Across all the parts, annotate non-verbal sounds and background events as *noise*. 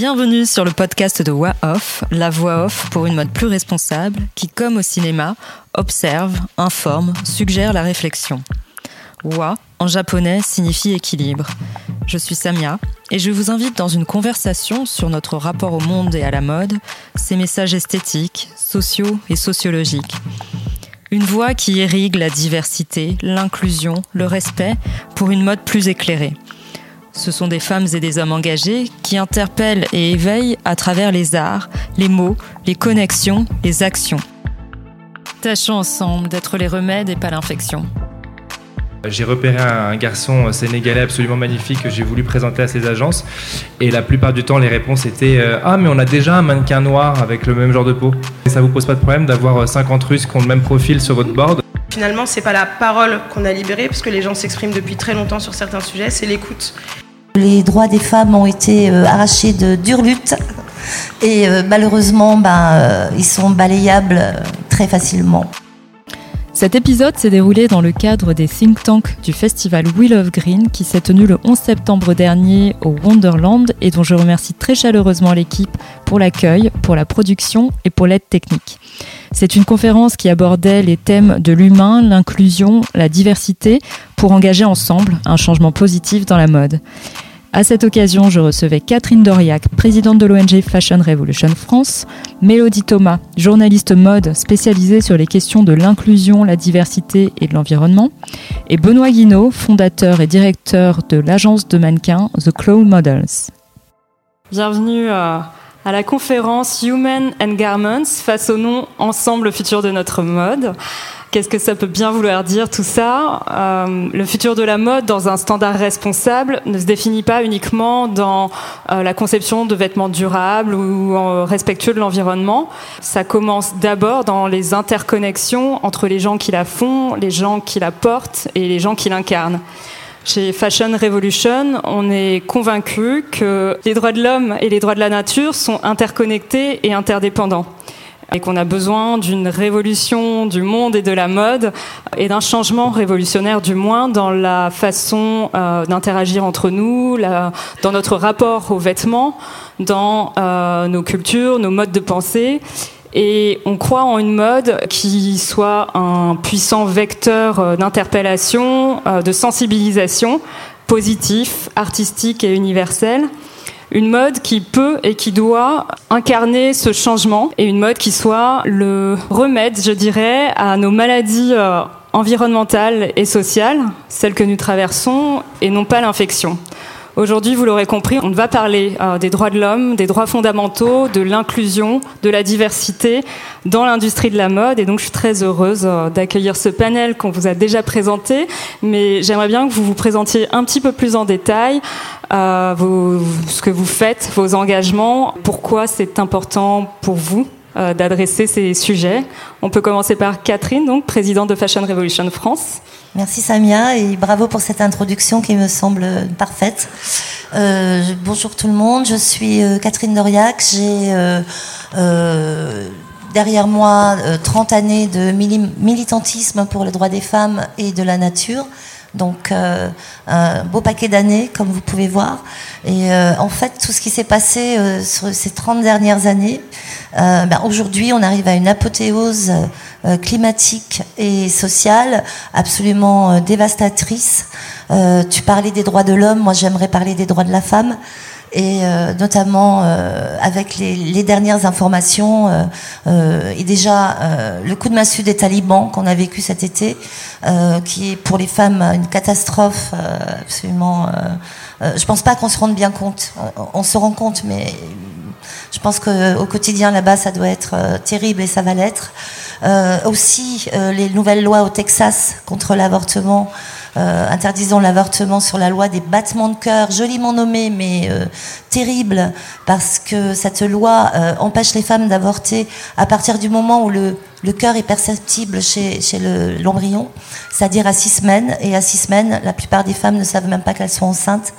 Bienvenue sur le podcast de Voix Off, la voix off pour une mode plus responsable qui, comme au cinéma, observe, informe, suggère la réflexion. Wa en japonais signifie équilibre. Je suis Samia et je vous invite dans une conversation sur notre rapport au monde et à la mode, ses messages esthétiques, sociaux et sociologiques. Une voix qui irrigue la diversité, l'inclusion, le respect pour une mode plus éclairée. Ce sont des femmes et des hommes engagés qui interpellent et éveillent à travers les arts, les mots, les connexions, les actions. Tâchons ensemble d'être les remèdes et pas l'infection. J'ai repéré un garçon sénégalais absolument magnifique que j'ai voulu présenter à ses agences. Et la plupart du temps, les réponses étaient euh, Ah, mais on a déjà un mannequin noir avec le même genre de peau. Et ça vous pose pas de problème d'avoir 50 Russes qui ont le même profil sur votre board? Finalement, c'est pas la parole qu'on a libérée, parce que les gens s'expriment depuis très longtemps sur certains sujets, c'est l'écoute. Les droits des femmes ont été euh, arrachés de dures luttes. Et euh, malheureusement, ben, ils sont balayables très facilement. Cet épisode s'est déroulé dans le cadre des think tanks du festival Wheel of Green qui s'est tenu le 11 septembre dernier au Wonderland et dont je remercie très chaleureusement l'équipe pour l'accueil, pour la production et pour l'aide technique. C'est une conférence qui abordait les thèmes de l'humain, l'inclusion, la diversité pour engager ensemble un changement positif dans la mode. À cette occasion, je recevais Catherine Doriac, présidente de l'ONG Fashion Revolution France, Mélodie Thomas, journaliste mode spécialisée sur les questions de l'inclusion, la diversité et de l'environnement, et Benoît Guinaud, fondateur et directeur de l'agence de mannequins The Cloud Models. Bienvenue à, à la conférence Human and Garments, façonnons ensemble le futur de notre mode. Qu'est-ce que ça peut bien vouloir dire tout ça euh, Le futur de la mode dans un standard responsable ne se définit pas uniquement dans euh, la conception de vêtements durables ou respectueux de l'environnement. Ça commence d'abord dans les interconnexions entre les gens qui la font, les gens qui la portent et les gens qui l'incarnent. Chez Fashion Revolution, on est convaincu que les droits de l'homme et les droits de la nature sont interconnectés et interdépendants et qu'on a besoin d'une révolution du monde et de la mode et d'un changement révolutionnaire du moins dans la façon euh, d'interagir entre nous, dans notre rapport aux vêtements, dans euh, nos cultures, nos modes de pensée. Et on croit en une mode qui soit un puissant vecteur euh, d'interpellation, de sensibilisation positif, artistique et universel une mode qui peut et qui doit incarner ce changement et une mode qui soit le remède, je dirais, à nos maladies euh, environnementales et sociales, celles que nous traversons, et non pas l'infection. Aujourd'hui, vous l'aurez compris, on va parler euh, des droits de l'homme, des droits fondamentaux, de l'inclusion, de la diversité dans l'industrie de la mode. Et donc, je suis très heureuse euh, d'accueillir ce panel qu'on vous a déjà présenté. Mais j'aimerais bien que vous vous présentiez un petit peu plus en détail euh, ce que vous faites, vos engagements, pourquoi c'est important pour vous? Euh, d'adresser ces sujets. On peut commencer par Catherine, donc présidente de Fashion Revolution France. Merci Samia et bravo pour cette introduction qui me semble parfaite. Euh, bonjour tout le monde, je suis euh, Catherine Doriac, j'ai derrière moi 30 années de militantisme pour les droits des femmes et de la nature. Donc euh, un beau paquet d'années, comme vous pouvez voir. Et euh, en fait, tout ce qui s'est passé euh, sur ces 30 dernières années, ben, aujourd'hui, on arrive à une apothéose climatique et sociale absolument dévastatrice. tu parlais des droits de l'homme, moi j'aimerais parler des droits de la femme et euh, notamment euh, avec les, les, dernières informations euh, euh et déjà le coup de massue des talibans qu'on a vécu cet été, qui est pour les femmes une catastrophe absolument. je pense pas qu'on se rende bien compte. On, on, se rend compte, mais je pense qu'au quotidien là-bas, ça doit être terrible et ça va l'être. aussi, les nouvelles lois au Texas contre l'avortement euh, interdisant l'avortement sur la loi des battements de cœur, joliment nommée, mais euh, terrible, parce que cette loi euh, empêche les femmes d'avorter à partir du moment où le, cœur est perceptible chez, l'embryon, c'est-à-dire à six semaines. Et à six semaines, la plupart des femmes ne savent même pas qu'elles sont enceintes.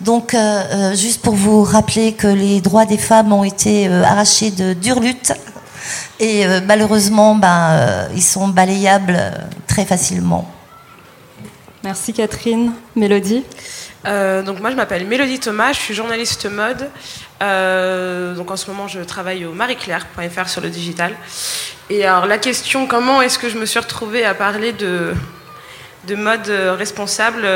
Donc, euh, juste pour vous rappeler que les droits des femmes ont été arrachés de dures luttes. Et malheureusement, ben, ils sont balayables très facilement. Merci Catherine. Mélodie donc moi je m'appelle Mélodie Thomas, je suis journaliste mode. donc en ce moment je travaille au marieclaire.fr sur le digital. Et alors la question comment est-ce que je me suis retrouvée à parler de, de mode responsable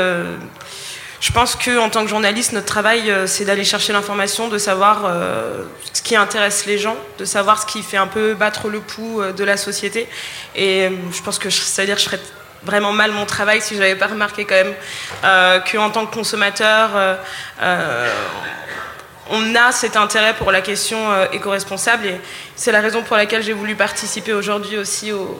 je pense qu'en tant que journaliste, notre travail, euh, c'est d'aller chercher l'information, de savoir euh, ce qui intéresse les gens, de savoir ce qui fait un peu battre le pouls euh, de la société. Et je pense que c'est-à-dire je ferais vraiment mal mon travail si je n'avais pas remarqué quand même qu'en tant que consommateur, on a cet intérêt pour la question éco-responsable. Et c'est la raison pour laquelle j'ai voulu participer aujourd'hui aussi au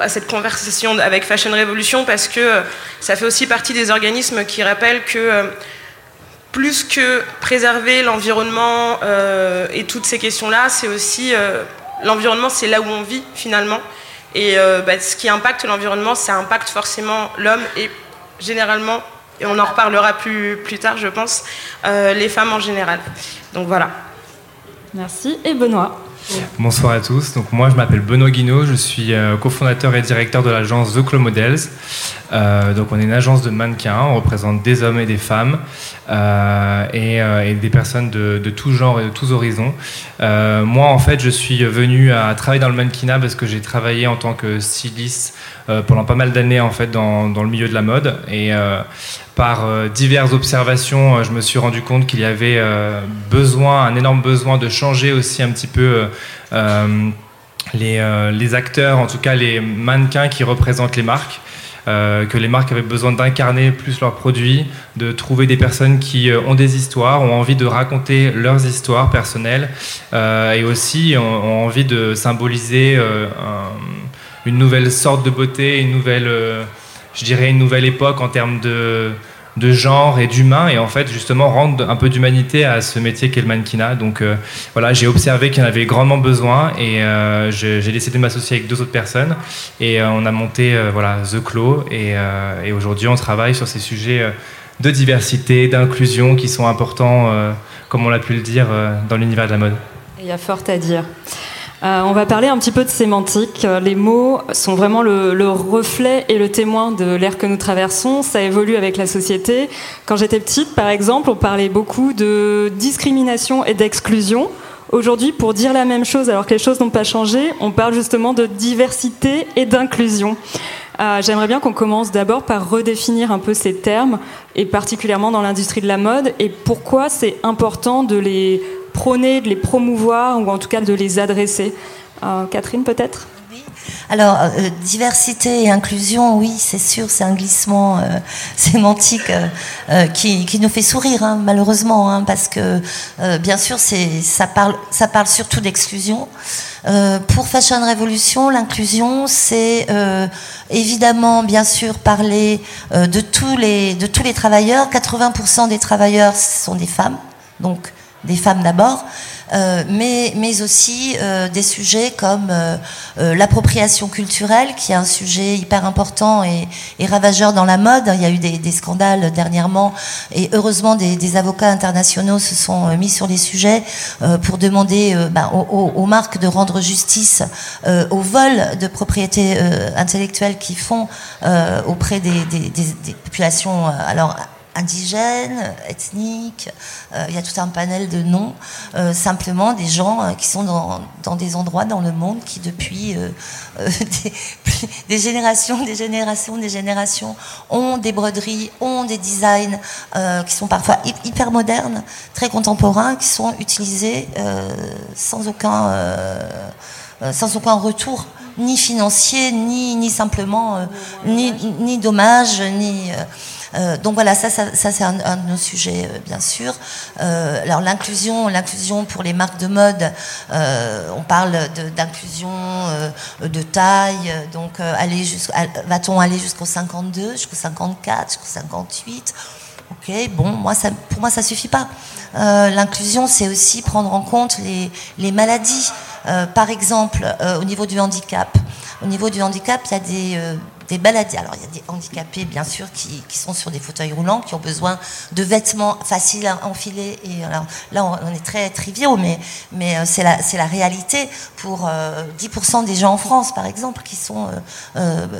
à cette conversation avec Fashion Revolution parce que ça fait aussi partie des organismes qui rappellent que euh, plus que préserver l'environnement euh, et toutes ces questions-là, c'est aussi euh, l'environnement, c'est là où on vit finalement. Et bah, ce qui impacte l'environnement, ça impacte forcément l'homme et généralement, et on en reparlera plus, plus tard, je pense, les femmes en général. Donc voilà. Merci. Et Benoît Bonsoir à tous. Donc moi je m'appelle Benoît Guinaud, je suis euh, cofondateur et directeur de l'agence The Clo Models. Euh, donc on est une agence de mannequins, on représente des hommes et des femmes euh, et, des personnes de, de tout genre et de tous horizons. moi en fait je suis venu à travailler dans le mannequinat parce que j'ai travaillé en tant que styliste pendant pas mal d'années en fait dans, le milieu de la mode et par diverses observations, je me suis rendu compte qu'il y avait besoin, un énorme besoin de changer aussi un petit peu les, acteurs, en tout cas les mannequins qui représentent les marques. Euh, que les marques avaient besoin d'incarner plus leurs produits, de trouver des personnes qui euh, ont des histoires, ont envie de raconter leurs histoires personnelles euh, et aussi ont, envie de symboliser une nouvelle sorte de beauté, une nouvelle, je dirais une nouvelle époque en termes de de genre et d'humain et en fait justement rendre un peu d'humanité à ce métier qu'est le mannequinat. Donc euh, voilà, j'ai observé qu'il y en avait grandement besoin et euh, j'ai décidé de m'associer avec deux autres personnes et euh, on a monté voilà The Clos et, et aujourd'hui on travaille sur ces sujets de diversité, d'inclusion qui sont importants, comme on l'a pu le dire, dans l'univers de la mode. Il y a fort à dire. Euh, on va parler un petit peu de sémantique. Euh, les mots sont vraiment le, reflet et le témoin de l'ère que nous traversons. Ça évolue avec la société. Quand j'étais petite, par exemple, on parlait beaucoup de discrimination et d'exclusion. Aujourd'hui, pour dire la même chose alors que les choses n'ont pas changé, on parle justement de diversité et d'inclusion. Euh, j'aimerais bien qu'on commence d'abord par redéfinir un peu ces termes, et particulièrement dans l'industrie de la mode, et pourquoi c'est important de les prôner, de les promouvoir ou en tout cas de les adresser. Euh, Catherine, peut-être? Alors, euh, diversité et inclusion, oui, c'est sûr, c'est un glissement euh, *laughs* sémantique qui, qui, nous fait sourire, hein, malheureusement, hein, parce que, bien sûr, ça parle, ça parle surtout d'exclusion. pour Fashion Revolution, l'inclusion, c'est évidemment, bien sûr, parler de, tous les, de tous les travailleurs. 80% des travailleurs sont des femmes, donc des femmes d'abord, euh, mais, mais aussi euh, des sujets comme euh, l'appropriation culturelle, qui est un sujet hyper important et, ravageur dans la mode. Il y a eu des, scandales dernièrement, et heureusement des, avocats internationaux se sont mis sur les sujets pour demander bah, aux, marques de rendre justice au vol de propriété intellectuelle qu'ils font auprès des, des populations alors indigènes, ethniques, euh, il y a tout un panel de noms, euh, simplement des gens euh, qui sont dans, des endroits dans le monde qui depuis *laughs* des, générations, des générations, des générations ont des broderies, ont des designs qui sont parfois hyper modernes, très contemporains, qui sont utilisés sans aucun sans aucun retour ni financier, ni, ni simplement, ni, ni dommage, ni. Donc voilà, ça, ça, c'est un, de nos sujets, euh, bien sûr. Euh, alors l'inclusion, l'inclusion pour les marques de mode, on parle d'inclusion de, taille. Donc aller va-t-on aller jusqu'au 52, jusqu'au 54, jusqu'au 58 Ok, bon, moi, ça, pour moi, ça suffit pas. L'inclusion, c'est aussi prendre en compte les, les maladies. par exemple, au niveau du handicap. Au niveau du handicap, il y a des des. Alors il y a des handicapés bien sûr qui, sont sur des fauteuils roulants, qui ont besoin de vêtements faciles à enfiler. Et alors, là on, est très triviaux, mais, mais c'est la, la réalité pour 10% des gens en France par exemple qui, sont,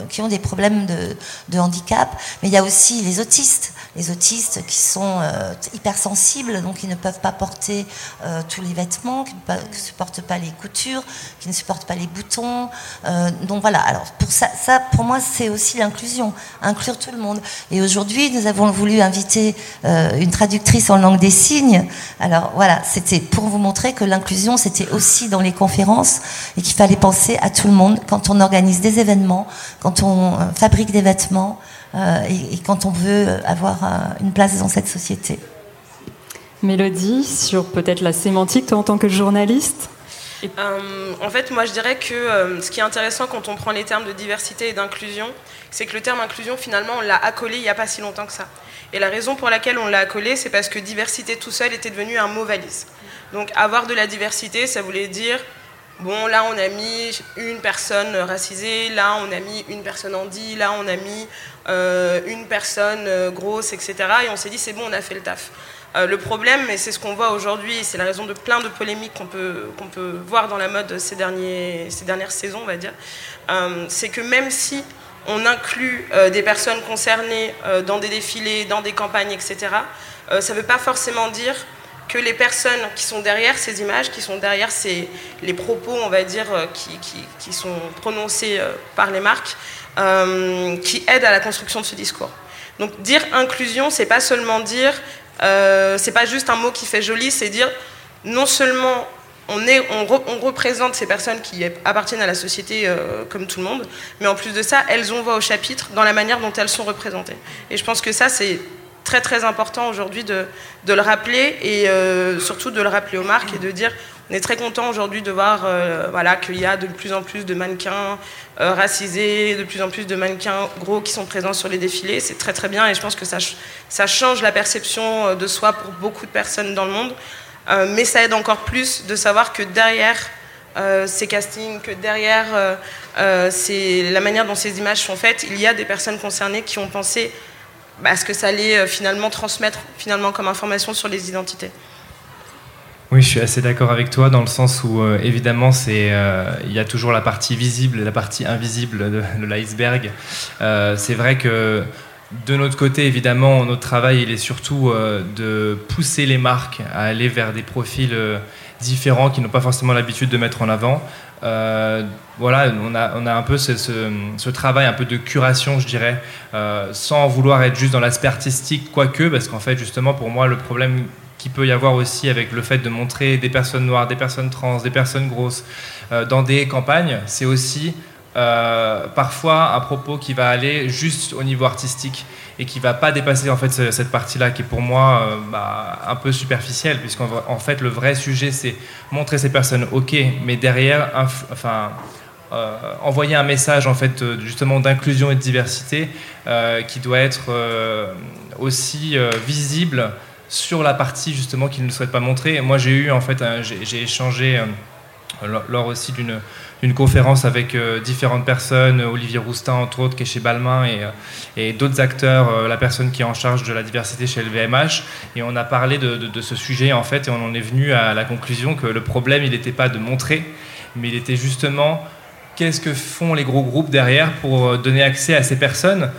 qui ont des problèmes de, handicap. Mais il y a aussi les autistes les autistes qui sont euh, hypersensibles, donc qui ne peuvent pas porter euh, tous les vêtements, qui ne, supportent pas les coutures, qui ne supportent pas les boutons. Euh, donc voilà, alors pour ça, ça pour moi, c'est aussi l'inclusion, inclure tout le monde. Et aujourd'hui, nous avons voulu inviter une traductrice en langue des signes. Alors voilà, c'était pour vous montrer que l'inclusion, c'était aussi dans les conférences et qu'il fallait penser à tout le monde quand on organise des événements, quand on fabrique des vêtements. Euh, et, quand on veut avoir euh, une place dans cette société. Mélodie, sur peut-être la sémantique, toi en tant que journaliste? Euh, en fait, moi je dirais que ce qui est intéressant quand on prend les termes de diversité et d'inclusion, c'est que le terme inclusion, finalement, on l'a accolé il n'y a pas si longtemps que ça. Et la raison pour laquelle on l'a accolé, c'est parce que diversité tout seul était devenu un mot valise. Donc avoir de la diversité, ça voulait dire Bon, là, on a mis une personne racisée, là, on a mis une personne handi, là, on a mis euh, une personne euh, grosse, etc. Et on s'est dit, c'est bon, on a fait le taf. Euh, le problème, et c'est ce qu'on voit aujourd'hui, c'est la raison de plein de polémiques qu'on peut, peut voir dans la mode ces, derniers, ces dernières saisons, on va dire, c'est que même si on inclut des personnes concernées dans des défilés, dans des campagnes, etc., ça ne veut pas forcément dire que les personnes qui sont derrière ces images, qui sont derrière ces, les propos, on va dire, euh, qui, qui, sont prononcés euh, par les marques, euh, qui aident à la construction de ce discours. Donc dire inclusion, c'est pas seulement dire, c'est pas juste un mot qui fait joli, c'est dire non seulement on, représente ces personnes qui appartiennent à la société comme tout le monde, mais en plus de ça, elles ont voix au chapitre dans la manière dont elles sont représentées. Et je pense que ça, c'est très très important aujourd'hui de, de, le rappeler et euh, surtout de le rappeler aux marques et de dire on est très content aujourd'hui de voir euh, voilà, qu'il y a de plus en plus de mannequins euh, racisés, de plus en plus de mannequins gros qui sont présents sur les défilés. C'est très très bien et je pense que ça, change la perception de soi pour beaucoup de personnes dans le monde. mais ça aide encore plus de savoir que derrière ces castings, que derrière la manière dont ces images sont faites, il y a des personnes concernées qui ont pensé bah, ce que ça allait euh, finalement transmettre finalement comme information sur les identités. Oui, je suis assez d'accord avec toi dans le sens où euh, évidemment c'est euh, il y a toujours la partie visible et la partie invisible de, l'iceberg. c'est vrai que de notre côté, évidemment, notre travail il est surtout de pousser les marques à aller vers des profils différents qui n'ont pas forcément l'habitude de mettre en avant. Euh, voilà, on a, on a un peu ce, travail un peu de curation, je dirais, euh, sans vouloir être juste dans l'aspect artistique, quoique, parce qu'en fait, justement, pour moi, le problème qu'il peut y avoir aussi avec le fait de montrer des personnes noires, des personnes trans, des personnes grosses euh, dans des campagnes, c'est aussi parfois un propos qui va aller juste au niveau artistique et qui va pas dépasser en fait cette partie-là qui est pour moi euh, bah, un peu superficielle puisqu'en en fait le vrai sujet c'est montrer ces personnes ok mais derrière enfin euh, envoyer un message en fait justement d'inclusion et de diversité euh, qui doit être aussi visible sur la partie justement qu'ils ne souhaitent pas montrer. moi j'ai eu en fait j'ai échangé lors aussi d'une une conférence avec euh, différentes personnes, Olivier Roustin entre autres qui est chez Balmain et, euh, et d'autres acteurs, euh, la personne qui est en charge de la diversité chez le VMH. Et on a parlé de, de, ce sujet en fait et on en est venu à la conclusion que le problème il n'était pas de montrer, mais il était justement qu'est-ce que font les gros groupes derrière pour donner accès à ces personnes,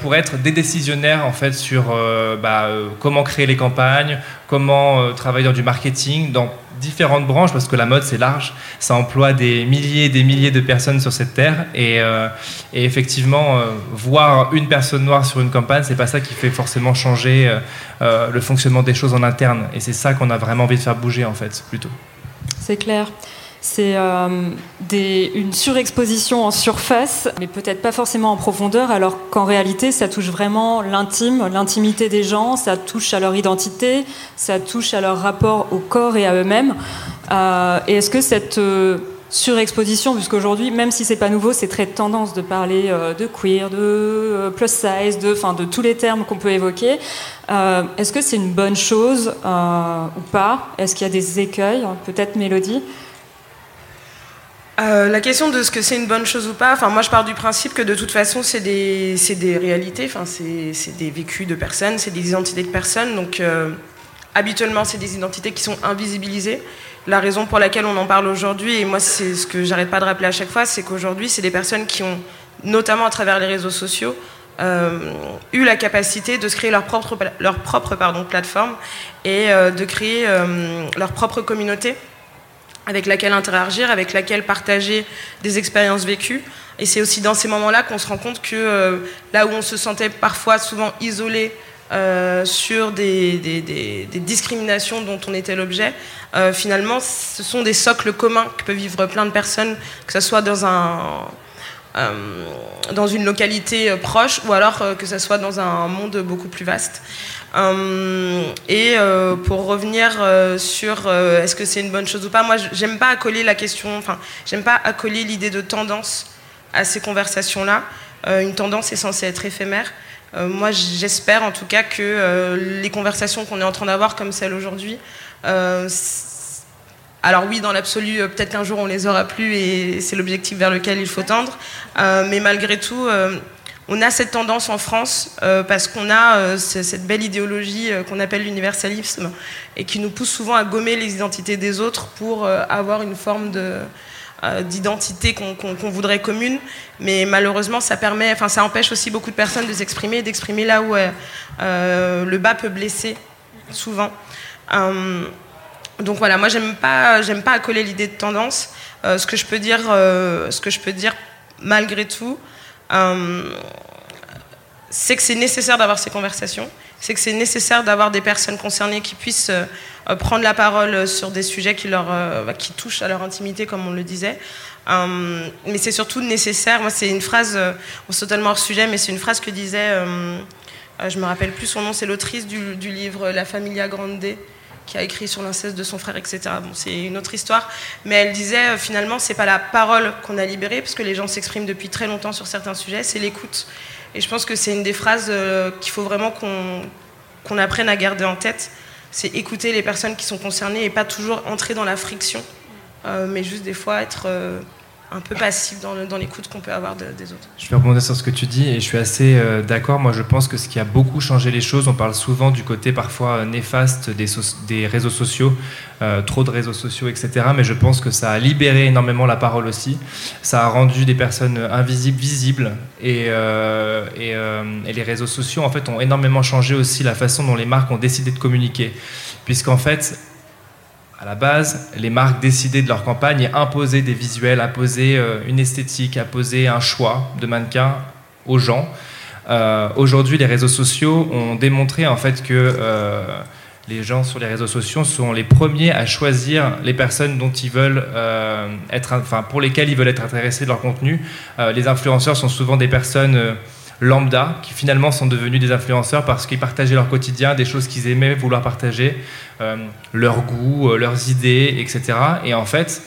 pour être des décisionnaires en fait sur bah, comment créer les campagnes, comment travailler dans du marketing, dans différentes branches, parce que la mode c'est large, ça emploie des milliers et des milliers de personnes sur cette terre, et, euh, effectivement, euh, voir une personne noire sur une campagne, c'est pas ça qui fait forcément changer euh, le fonctionnement des choses en interne, et c'est ça qu'on a vraiment envie de faire bouger en fait, plutôt. C'est clair c'est euh, une surexposition en surface, mais peut-être pas forcément en profondeur, alors qu'en réalité, ça touche vraiment l'intime, l'intimité des gens, ça touche à leur identité, ça touche à leur rapport au corps et à eux-mêmes. Euh, et est-ce que cette euh, surexposition, puisqu'aujourd'hui, même si c'est pas nouveau, c'est très tendance de parler de queer, de plus size, de, enfin, de tous les termes qu'on peut évoquer. Est-ce que c'est une bonne chose ou pas? Est-ce qu'il y a des écueils? Peut-être Mélodie Euh, la question de ce que c'est une bonne chose ou pas, enfin moi je pars du principe que de toute façon c'est des, des réalités, enfin c'est des vécus de personnes, c'est des identités de personnes, donc euh, habituellement c'est des identités qui sont invisibilisées. La raison pour laquelle on en parle aujourd'hui, et moi c'est ce que j'arrête pas de rappeler à chaque fois, c'est qu'aujourd'hui c'est des personnes qui ont, notamment à travers les réseaux sociaux, euh, eu la capacité de se créer leur propre, leur propre pardon, plateforme et de créer leur propre communauté avec laquelle interagir, avec laquelle partager des expériences vécues. Et c'est aussi dans ces moments-là qu'on se rend compte que euh, là où on se sentait parfois souvent isolé euh, sur des, discriminations dont on était l'objet, euh, finalement, ce sont des socles communs que peuvent vivre plein de personnes, que ce soit dans un, dans une localité proche ou alors que ce soit dans un monde beaucoup plus vaste. Euh, et euh, pour revenir euh, sur est-ce que c'est une bonne chose ou pas, moi j'aime pas accoler la question, enfin j'aime pas accoler l'idée de tendance à ces conversations-là. une tendance est censée être éphémère. moi j'espère en tout cas que les conversations qu'on est en train d'avoir comme celle aujourd'hui, alors oui, dans l'absolu, peut-être qu'un jour on les aura plus et c'est l'objectif vers lequel il faut tendre. mais malgré tout, on a cette tendance en France euh, parce qu'on a euh, cette belle idéologie euh, qu'on appelle l'universalisme et qui nous pousse souvent à gommer les identités des autres pour avoir une forme d'identité qu'on voudrait commune, mais malheureusement ça permet, enfin ça empêche aussi beaucoup de personnes de s'exprimer, d'exprimer là où le bas peut blesser souvent. donc voilà, moi j'aime pas, j'aime pas accoler l'idée de tendance. ce que je peux dire, malgré tout, c'est que c'est nécessaire d'avoir ces conversations, c'est que c'est nécessaire d'avoir des personnes concernées qui puissent euh, prendre la parole sur des sujets qui, leur, euh, bah, qui touchent à leur intimité, comme on le disait. mais c'est surtout nécessaire. Moi, c'est une phrase, on est totalement hors sujet, mais c'est une phrase que disait, je me rappelle plus son nom, c'est l'autrice du, du, livre La Familia Grande qui a écrit sur l'inceste de son frère, etc. C'est une autre histoire, mais elle disait euh, finalement, c'est pas la parole qu'on a libérée, parce que les gens s'expriment depuis très longtemps sur certains sujets, c'est l'écoute. Et je pense que c'est une des phrases euh, qu'il faut vraiment qu'on apprenne à garder en tête, c'est écouter les personnes qui sont concernées et pas toujours entrer dans la friction, euh, mais juste des fois être un peu passif dans, l'écoute qu'on peut avoir des autres. Je vais rebondir sur ce que tu dis et je suis assez euh, d'accord. Moi, je pense que ce qui a beaucoup changé les choses, on parle souvent du côté parfois euh, néfaste des, réseaux sociaux, euh, trop de réseaux sociaux, etc. Mais je pense que ça a libéré énormément la parole aussi. Ça a rendu des personnes invisibles visibles et les réseaux sociaux, en fait, ont énormément changé aussi la façon dont les marques ont décidé de communiquer. Puisqu'en fait, à la base, les marques décidaient de leur campagne et imposaient des visuels, imposaient euh, une esthétique, imposaient un choix de mannequin aux gens. Euh, aujourd'hui, les réseaux sociaux ont démontré en fait que euh, les gens sur les réseaux sociaux sont les premiers à choisir les personnes dont ils veulent être, enfin pour lesquelles ils veulent être intéressés de leur contenu. les influenceurs sont souvent des personnes lambda qui finalement sont devenus des influenceurs parce qu'ils partageaient leur quotidien, des choses qu'ils aimaient vouloir partager, euh, leurs goûts, euh, leurs idées, etc. Et en fait,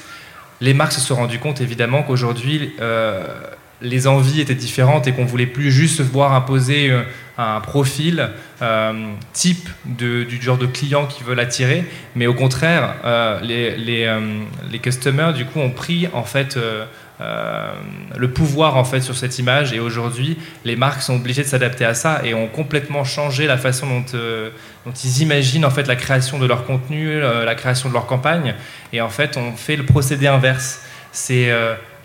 les marques se sont rendues compte évidemment qu'aujourd'hui, euh, les envies étaient différentes et qu'on voulait plus juste voir imposer un profil type du genre de client qu'ils veulent attirer, mais au contraire, les, les, les, customers du coup ont pris en fait euh, le pouvoir en fait sur cette image. Et aujourd'hui les marques sont obligées de s'adapter à ça et ont complètement changé la façon dont, euh, ils imaginent en fait la création de leur contenu, euh, la création de leur campagne. Et en fait on fait le procédé inverse. C'est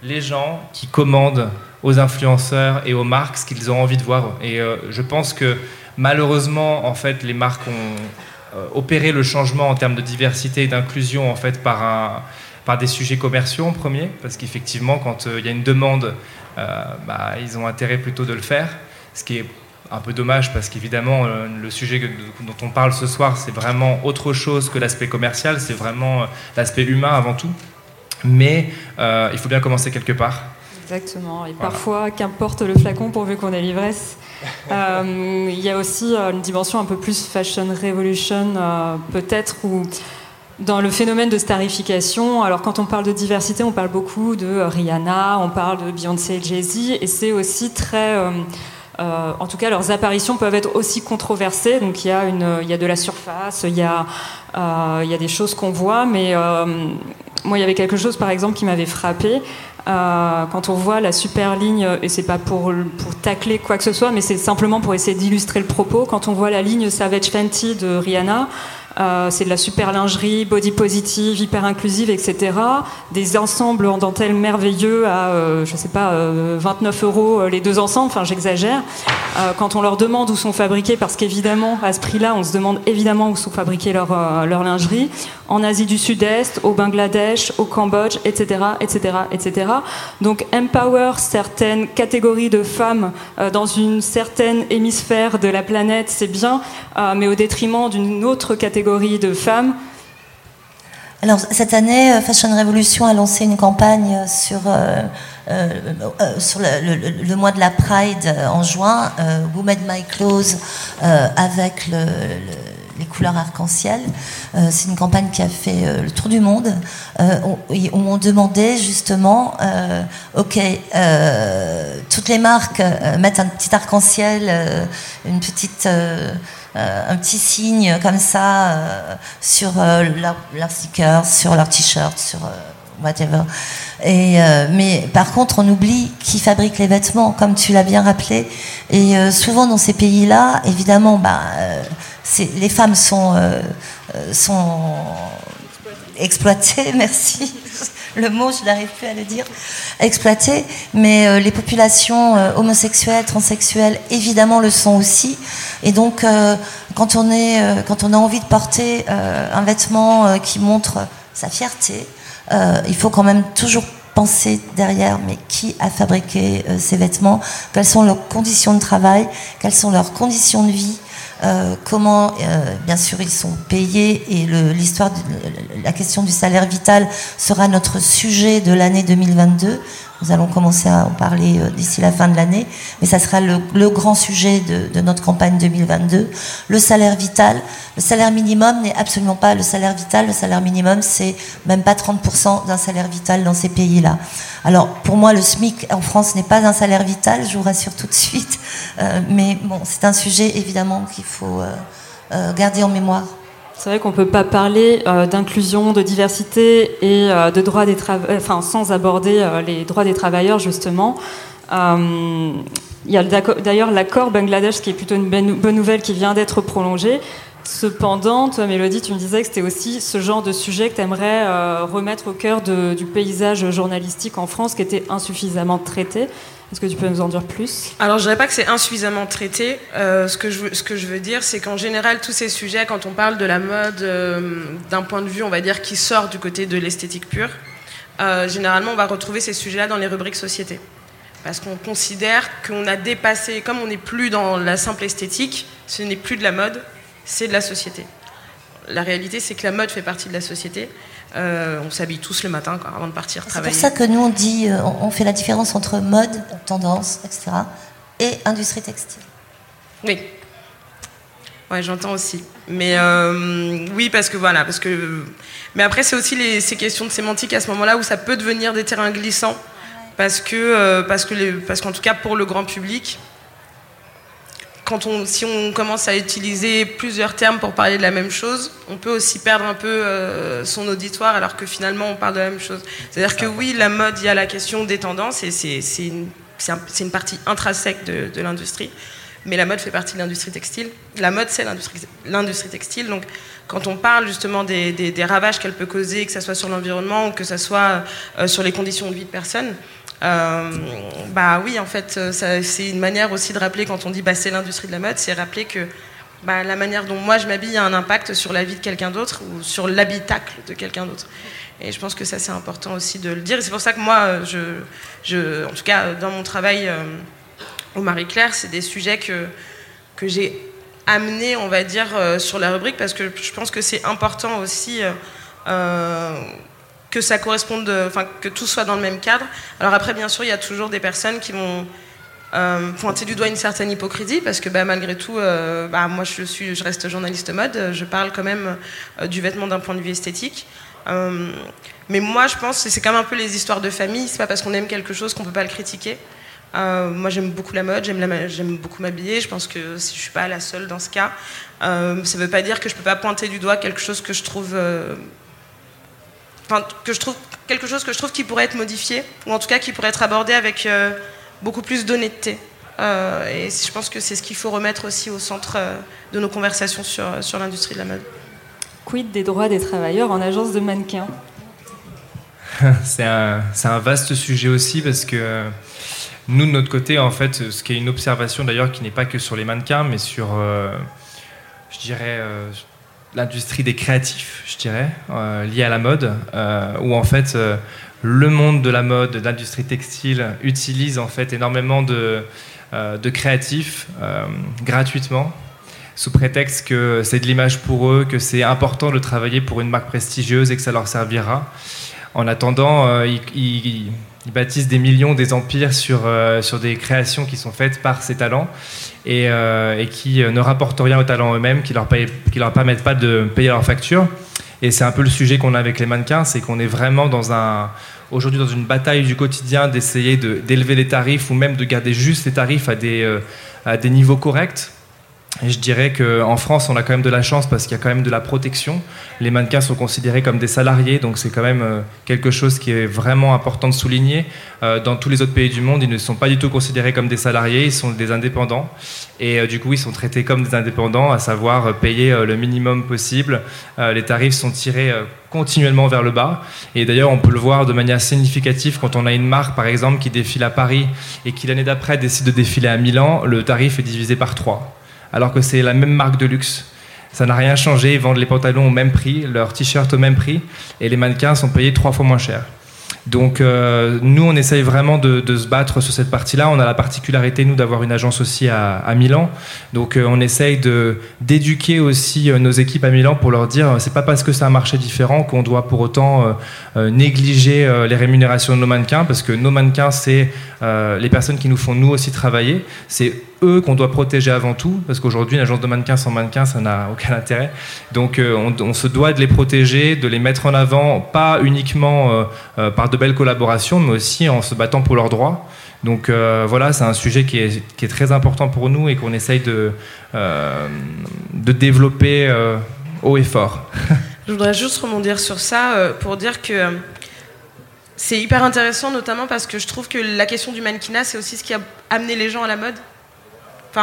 les gens qui commandent aux influenceurs et aux marques ce qu'ils ont envie de voir. Et je pense que malheureusement en fait les marques ont opéré le changement en termes de diversité et d'inclusion en fait par un par des sujets commerciaux en premier, parce qu'effectivement, quand euh, il y a une demande, euh, bah, ils ont intérêt plutôt de le faire, ce qui est un peu dommage parce qu'évidemment, euh, le sujet dont on parle ce soir, c'est vraiment autre chose que l'aspect commercial, c'est vraiment l'aspect humain avant tout. Mais il faut bien commencer quelque part. Exactement. Et parfois, qu'importe le flacon pourvu qu'on ait l'ivresse. *laughs* Il y a aussi une dimension un peu plus fashion revolution, peut-être, où dans le phénomène de starification, alors quand on parle de diversité, on parle beaucoup de Rihanna, on parle de Beyoncé et Jay-Z, et c'est aussi très... Euh, euh, en tout cas, leurs apparitions peuvent être aussi controversées. Donc, il y a, une, il y a de la surface, il y a, euh, il y a des choses qu'on voit, mais moi, il y avait quelque chose, par exemple, qui m'avait frappé. Euh, quand on voit la super ligne, et c'est pas pour, pour tacler quoi que ce soit, mais c'est simplement pour essayer d'illustrer le propos, quand on voit la ligne Savage Fenty de Rihanna, euh, c'est de la super lingerie, body positive, hyper inclusive, etc. Des ensembles en dentelle merveilleux à, euh, je sais pas, 29 euh, euros les deux ensembles, enfin j'exagère. quand on leur demande où sont fabriqués, parce qu'évidemment, à ce prix-là, on se demande évidemment où sont fabriqués leurs leur lingerie, en Asie du Sud-Est, au Bangladesh, au Cambodge, etc., etc., etc. Donc empower certaines catégories de femmes dans une certaine hémisphère de la planète, c'est bien, mais au détriment d'une autre catégorie de femmes alors cette année, euh, Fashion Revolution a lancé une campagne sur, euh, euh, sur le, mois de la Pride en juin, Who Made My Clothes, avec les couleurs arc-en-ciel. C'est une campagne qui a fait le tour du monde, où, on demandait justement, ok, toutes les marques mettent un petit arc-en-ciel, une petite euh, un petit signe comme ça euh, sur euh, leur, leur, sticker, sur leur t-shirt, sur whatever. Et, mais par contre, on oublie qui fabrique les vêtements, comme tu l'as bien rappelé. Et souvent dans ces pays-là, évidemment, bah, les femmes sont, sont exploitées, *laughs* merci le mot, je n'arrive plus à le dire, exploité, mais euh, les populations euh, homosexuelles, transsexuelles, évidemment le sont aussi. Et donc, euh, quand, on quand on a envie de porter un vêtement qui montre sa fierté, il faut quand même toujours penser derrière, mais qui a fabriqué ces vêtements, quelles sont leurs conditions de travail, quelles sont leurs conditions de vie, euh, comment, euh, bien sûr, ils sont payés et l'histoire, la question du salaire vital sera notre sujet de l'année 2022. Nous allons commencer à en parler euh, d'ici la fin de l'année, mais ça sera le, grand sujet de, notre campagne 2022. Le salaire vital, le salaire minimum n'est absolument pas le salaire vital. Le salaire minimum, c'est même pas 30% d'un salaire vital dans ces pays-là. Alors, pour moi, le SMIC en France n'est pas un salaire vital, je vous rassure tout de suite. Euh, mais bon, c'est un sujet évidemment qu'il faut euh, garder en mémoire. C'est vrai qu'on ne peut pas parler euh, d'inclusion, de diversité et euh, de droits des enfin, sans aborder euh, les droits des travailleurs, justement. il y a d'ailleurs l'accord Bangladesh, qui est plutôt une bonne nouvelle, qui vient d'être prolongé. Cependant, toi, Mélodie, tu me disais que c'était aussi ce genre de sujet que tu aimerais remettre au cœur du paysage journalistique en France, qui était insuffisamment traité. Est-ce que tu peux nous en dire plus? Alors, je dirais pas que c'est insuffisamment traité. Euh, ce, que je, ce que je veux dire, c'est qu'en général, tous ces sujets, quand on parle de la mode euh, d'un point de vue, on va dire, qui sort du côté de l'esthétique pure, euh, généralement, on va retrouver ces sujets-là dans les rubriques société. Parce qu'on considère qu'on a dépassé, comme on n'est plus dans la simple esthétique, ce n'est plus de la mode, c'est de la société. La réalité, c'est que la mode fait partie de la société. Euh, on s'habille tous le matin avant de partir travailler. C'est pour ça que nous, on dit, euh, on fait la différence entre mode, tendance, etc., et industrie textile. Oui. Ouais, j'entends aussi. Mais euh, oui, parce que voilà, parce que. Mais après, c'est aussi les, ces questions de sémantique à ce moment-là où ça peut devenir des terrains glissants, parce que, parce que, parce qu'en tout cas pour le grand public, on, si on commence à utiliser plusieurs termes pour parler de la même chose, on peut aussi perdre un peu euh, son auditoire alors que finalement on parle de la même chose. C'est-à-dire que oui, la mode, il y a la question des tendances et c'est une, une, partie intrinsèque de, de l'industrie, mais la mode fait partie de l'industrie textile. La mode, c'est l'industrie textile. Donc quand on parle justement des, des, ravages qu'elle peut causer, que ce soit sur l'environnement ou que ce soit euh, sur les conditions de vie de personnes, euh, bah oui, en fait, euh, c'est une manière aussi de rappeler quand on dit bah, c'est l'industrie de la mode, c'est rappeler que bah, la manière dont moi je m'habille a un impact sur la vie de quelqu'un d'autre ou sur l'habitacle de quelqu'un d'autre. Et je pense que ça c'est important aussi de le dire. C'est pour ça que moi, je, je, en tout cas dans mon travail euh, au Marie-Claire, c'est des sujets que, que j'ai amenés, on va dire, sur la rubrique parce que je pense que c'est important aussi que ça corresponde, enfin que tout soit dans le même cadre. Alors après, bien sûr, il y a toujours des personnes qui vont euh, pointer du doigt une certaine hypocrisie parce que bah, malgré tout, euh, bah, moi je suis, je reste journaliste mode, je parle quand même euh, du vêtement d'un point de vue esthétique. mais moi, je pense c'est quand même un peu les histoires de famille. C'est pas parce qu'on aime quelque chose qu'on peut pas le critiquer. moi, j'aime beaucoup la mode, j'aime beaucoup m'habiller. Je pense que si je suis pas la seule dans ce cas, ça veut pas dire que je peux pas pointer du doigt quelque chose que je trouve enfin, que je trouve quelque chose que je trouve qui pourrait être modifié, ou en tout cas qui pourrait être abordé avec beaucoup plus d'honnêteté. et je pense que c'est ce qu'il faut remettre aussi au centre de nos conversations sur, sur l'industrie de la mode. Quid des droits des travailleurs en agence de mannequins? *laughs* C'est un, un, vaste sujet aussi parce que nous, de notre côté, en fait, ce qui est une observation d'ailleurs qui n'est pas que sur les mannequins, mais sur, euh, je dirais, euh, l'industrie des créatifs, je dirais, euh, liée à la mode, où en fait, le monde de la mode, de l'industrie textile, utilise en fait énormément de, de créatifs gratuitement sous prétexte que c'est de l'image pour eux, que c'est important de travailler pour une marque prestigieuse et que ça leur servira. En attendant, euh, ils, bâtissent des millions, des empires sur, euh, sur des créations qui sont faites par ces talents et, euh, et qui ne rapportent rien aux talents eux-mêmes, qui leur, qui leur permettent pas de payer leurs factures. Et c'est un peu le sujet qu'on a avec les mannequins, c'est qu'on est vraiment dans un, aujourd'hui dans une bataille du quotidien d'essayer d'élever les tarifs ou même de garder juste les tarifs à des, à des niveaux corrects je dirais qu'en France, on a quand même de la chance parce qu'il y a quand même de la protection. Les mannequins sont considérés comme des salariés, donc c'est quand même euh, quelque chose qui est vraiment important de souligner. Euh, dans tous les autres pays du monde, ils ne sont pas du tout considérés comme des salariés, ils sont des indépendants. Et euh, du coup, ils sont traités comme des indépendants, à savoir payer le minimum possible. les tarifs sont tirés continuellement vers le bas. Et d'ailleurs, on peut le voir de manière significative quand on a une marque, par exemple, qui défile à Paris et qui l'année d'après décide de défiler à Milan, le tarif est divisé par 3 alors que c'est la même marque de luxe. Ça n'a rien changé, ils vendent les pantalons au même prix, leurs t-shirts au même prix, et les mannequins sont payés trois fois moins cher. Donc euh, nous, on essaye vraiment de, se battre sur cette partie-là. On a la particularité, nous, d'avoir une agence aussi à, Milan. Donc euh, on essaye d'éduquer aussi euh, nos équipes à Milan pour leur dire, c'est pas parce que c'est un marché différent qu'on doit pour autant négliger les rémunérations de nos mannequins, parce que nos mannequins, c'est les personnes qui nous font nous aussi travailler. C'est eux qu'on doit protéger avant tout, parce qu'aujourd'hui, une agence de mannequins sans mannequins, ça n'a aucun intérêt. Donc, on, on, se doit de les protéger, de les mettre en avant, pas uniquement par de belles collaborations, mais aussi en se battant pour leurs droits. Donc euh, voilà, c'est un sujet qui est, très important pour nous et qu'on essaye de, euh, de développer euh, haut et fort. *laughs* Je voudrais juste rebondir sur ça pour dire que c'est hyper intéressant, notamment parce que je trouve que la question du mannequinat, c'est aussi ce qui a amené les gens à la mode.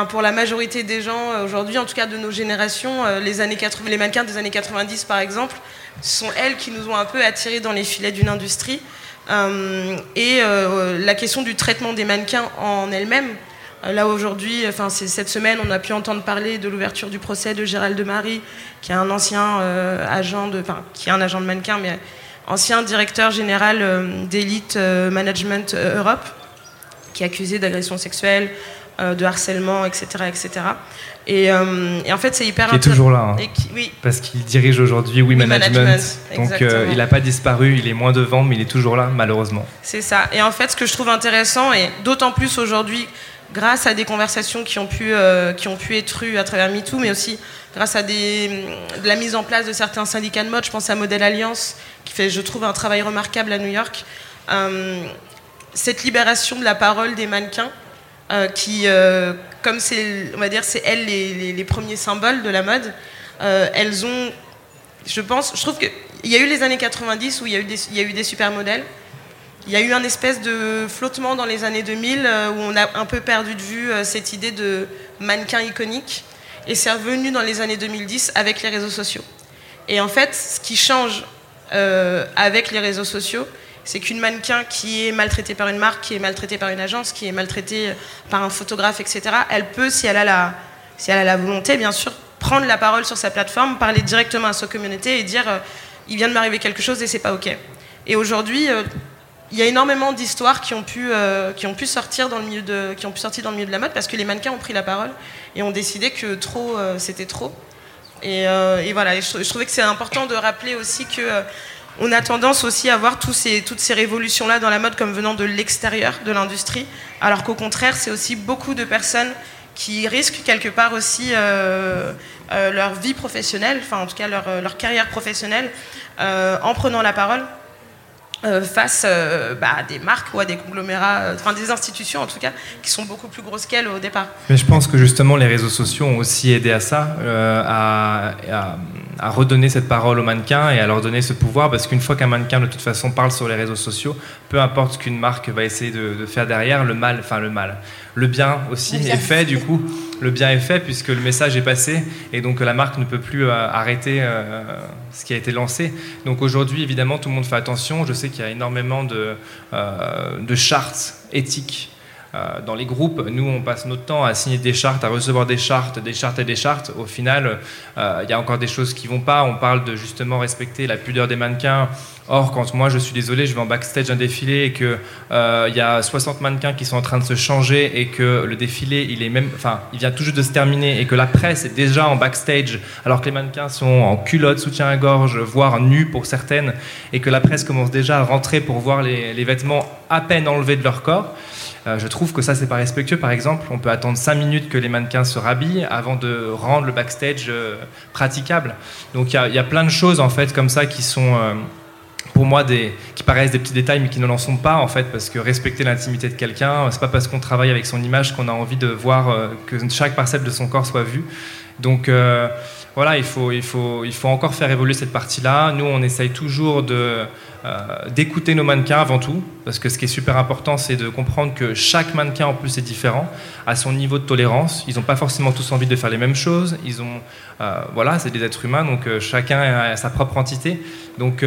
Pour la majorité des gens aujourd'hui, en tout cas de nos générations, les, années 80, les mannequins des années 90 par exemple, sont elles qui nous ont un peu attirés dans les filets d'une industrie. Euh, et euh, la question du traitement des mannequins en elle-même. Euh, là aujourd'hui, enfin cette semaine, on a pu entendre parler de l'ouverture du procès de Gérald de Marie, qui est un ancien agent de, enfin qui est un agent de mannequin, mais ancien directeur général d'Elite Management Europe, qui est accusé d'agression sexuelle, de harcèlement, etc., etc. Euh, et, en fait, c'est hyper Qui est toujours là. Hein. oui. Parce qu'il dirige aujourd'hui We, Management. Donc euh, il n'a pas disparu, il est moins devant, mais il est toujours là, malheureusement. C'est ça. Et en fait, ce que je trouve intéressant, et d'autant plus aujourd'hui, grâce à des conversations qui ont pu, euh, qui ont pu être eues à travers MeToo, mais aussi grâce à des, de la mise en place de certains syndicats de mode, je pense à Modèle Alliance, qui fait, je trouve, un travail remarquable à New York. cette libération de la parole des mannequins, euh, qui, euh, comme c'est, on va dire, c'est elles les, premiers symboles de la mode, euh, elles ont, je pense, je trouve qu'il y a eu les années 90 où il y a eu des, des super modèles. Il y a eu un espèce de flottement dans les années 2000 où on a un peu perdu de vue cette idée de mannequin iconique. Et c'est revenu dans les années 2010 avec les réseaux sociaux. Et en fait, ce qui change avec les réseaux sociaux, c'est qu'une mannequin qui est maltraitée par une marque, qui est maltraitée par une agence, qui est maltraitée par un photographe, etc., elle peut, si elle a la, si elle a la volonté, bien sûr, prendre la parole sur sa plateforme, parler directement à sa communauté et dire euh, il vient de m'arriver quelque chose et c'est pas ok. Et aujourd'hui, euh, il y a énormément d'histoires qui ont pu euh, qui ont pu sortir dans le milieu de qui ont pu sortir dans le milieu de la mode parce que les mannequins ont pris la parole et ont décidé que trop c'était trop. Et, voilà, je, je, trouvais que c'est important de rappeler aussi que on a tendance aussi à voir toutes ces révolutions-là dans la mode comme venant de l'extérieur de l'industrie, alors qu'au contraire, c'est aussi beaucoup de personnes qui risquent quelque part aussi euh, euh, leur vie professionnelle, enfin en tout cas leur, euh, carrière professionnelle, en prenant la parole. Euh, face euh, bah, à des marques ou à des conglomérats, euh, enfin des institutions en tout cas, qui sont beaucoup plus grosses qu'elles au départ. Mais je pense que justement les réseaux sociaux ont aussi aidé à ça, à, redonner cette parole aux mannequins et à leur donner ce pouvoir, parce qu'une fois qu'un mannequin de toute façon parle sur les réseaux sociaux, peu importe ce qu'une marque va essayer de, de, faire derrière, le mal, enfin le mal, le bien aussi est fait du coup. Le bien est fait puisque le message est passé et donc la marque ne peut plus euh, arrêter euh, ce qui a été lancé. Donc aujourd'hui, évidemment, tout le monde fait attention. Je sais qu'il y a énormément de, euh, de chartes éthiques dans les groupes, nous, on passe notre temps à signer des chartes, à recevoir des chartes, des chartes et des chartes. Au final, il y a encore des choses qui vont pas. On parle de justement respecter la pudeur des mannequins, Or, quand moi je suis désolé, je vais en backstage d'un défilé et qu'il euh, y a 60 mannequins qui sont en train de se changer et que le défilé, il est même, enfin, il vient tout juste de se terminer et que la presse est déjà en backstage alors que les mannequins sont en culotte, soutien à gorge, voire nus pour certaines, et que la presse commence déjà à rentrer pour voir les, vêtements à peine enlevés de leur corps. Euh, je trouve que ça, c'est pas respectueux. Par exemple, on peut attendre 5 minutes que les mannequins se rhabillent avant de rendre le backstage euh, praticable. Donc il y, y, a plein de choses en fait comme ça qui sont pour moi des, qui paraissent des petits détails mais qui ne l'en sont pas en fait parce que respecter l'intimité de quelqu'un c'est pas parce qu'on travaille avec son image qu'on a envie de voir euh, que chaque parcelle de son corps soit vue donc euh, voilà il faut, il, faut, il faut encore faire évoluer cette partie là nous on essaye toujours de euh, d'écouter nos mannequins avant tout, parce que ce qui est super important, c'est de comprendre que chaque mannequin en plus est différent, à son niveau de tolérance. Ils n'ont pas forcément tous envie de faire les mêmes choses. Ils ont, euh, voilà, c'est des êtres humains, donc euh, chacun a sa propre entité. Donc,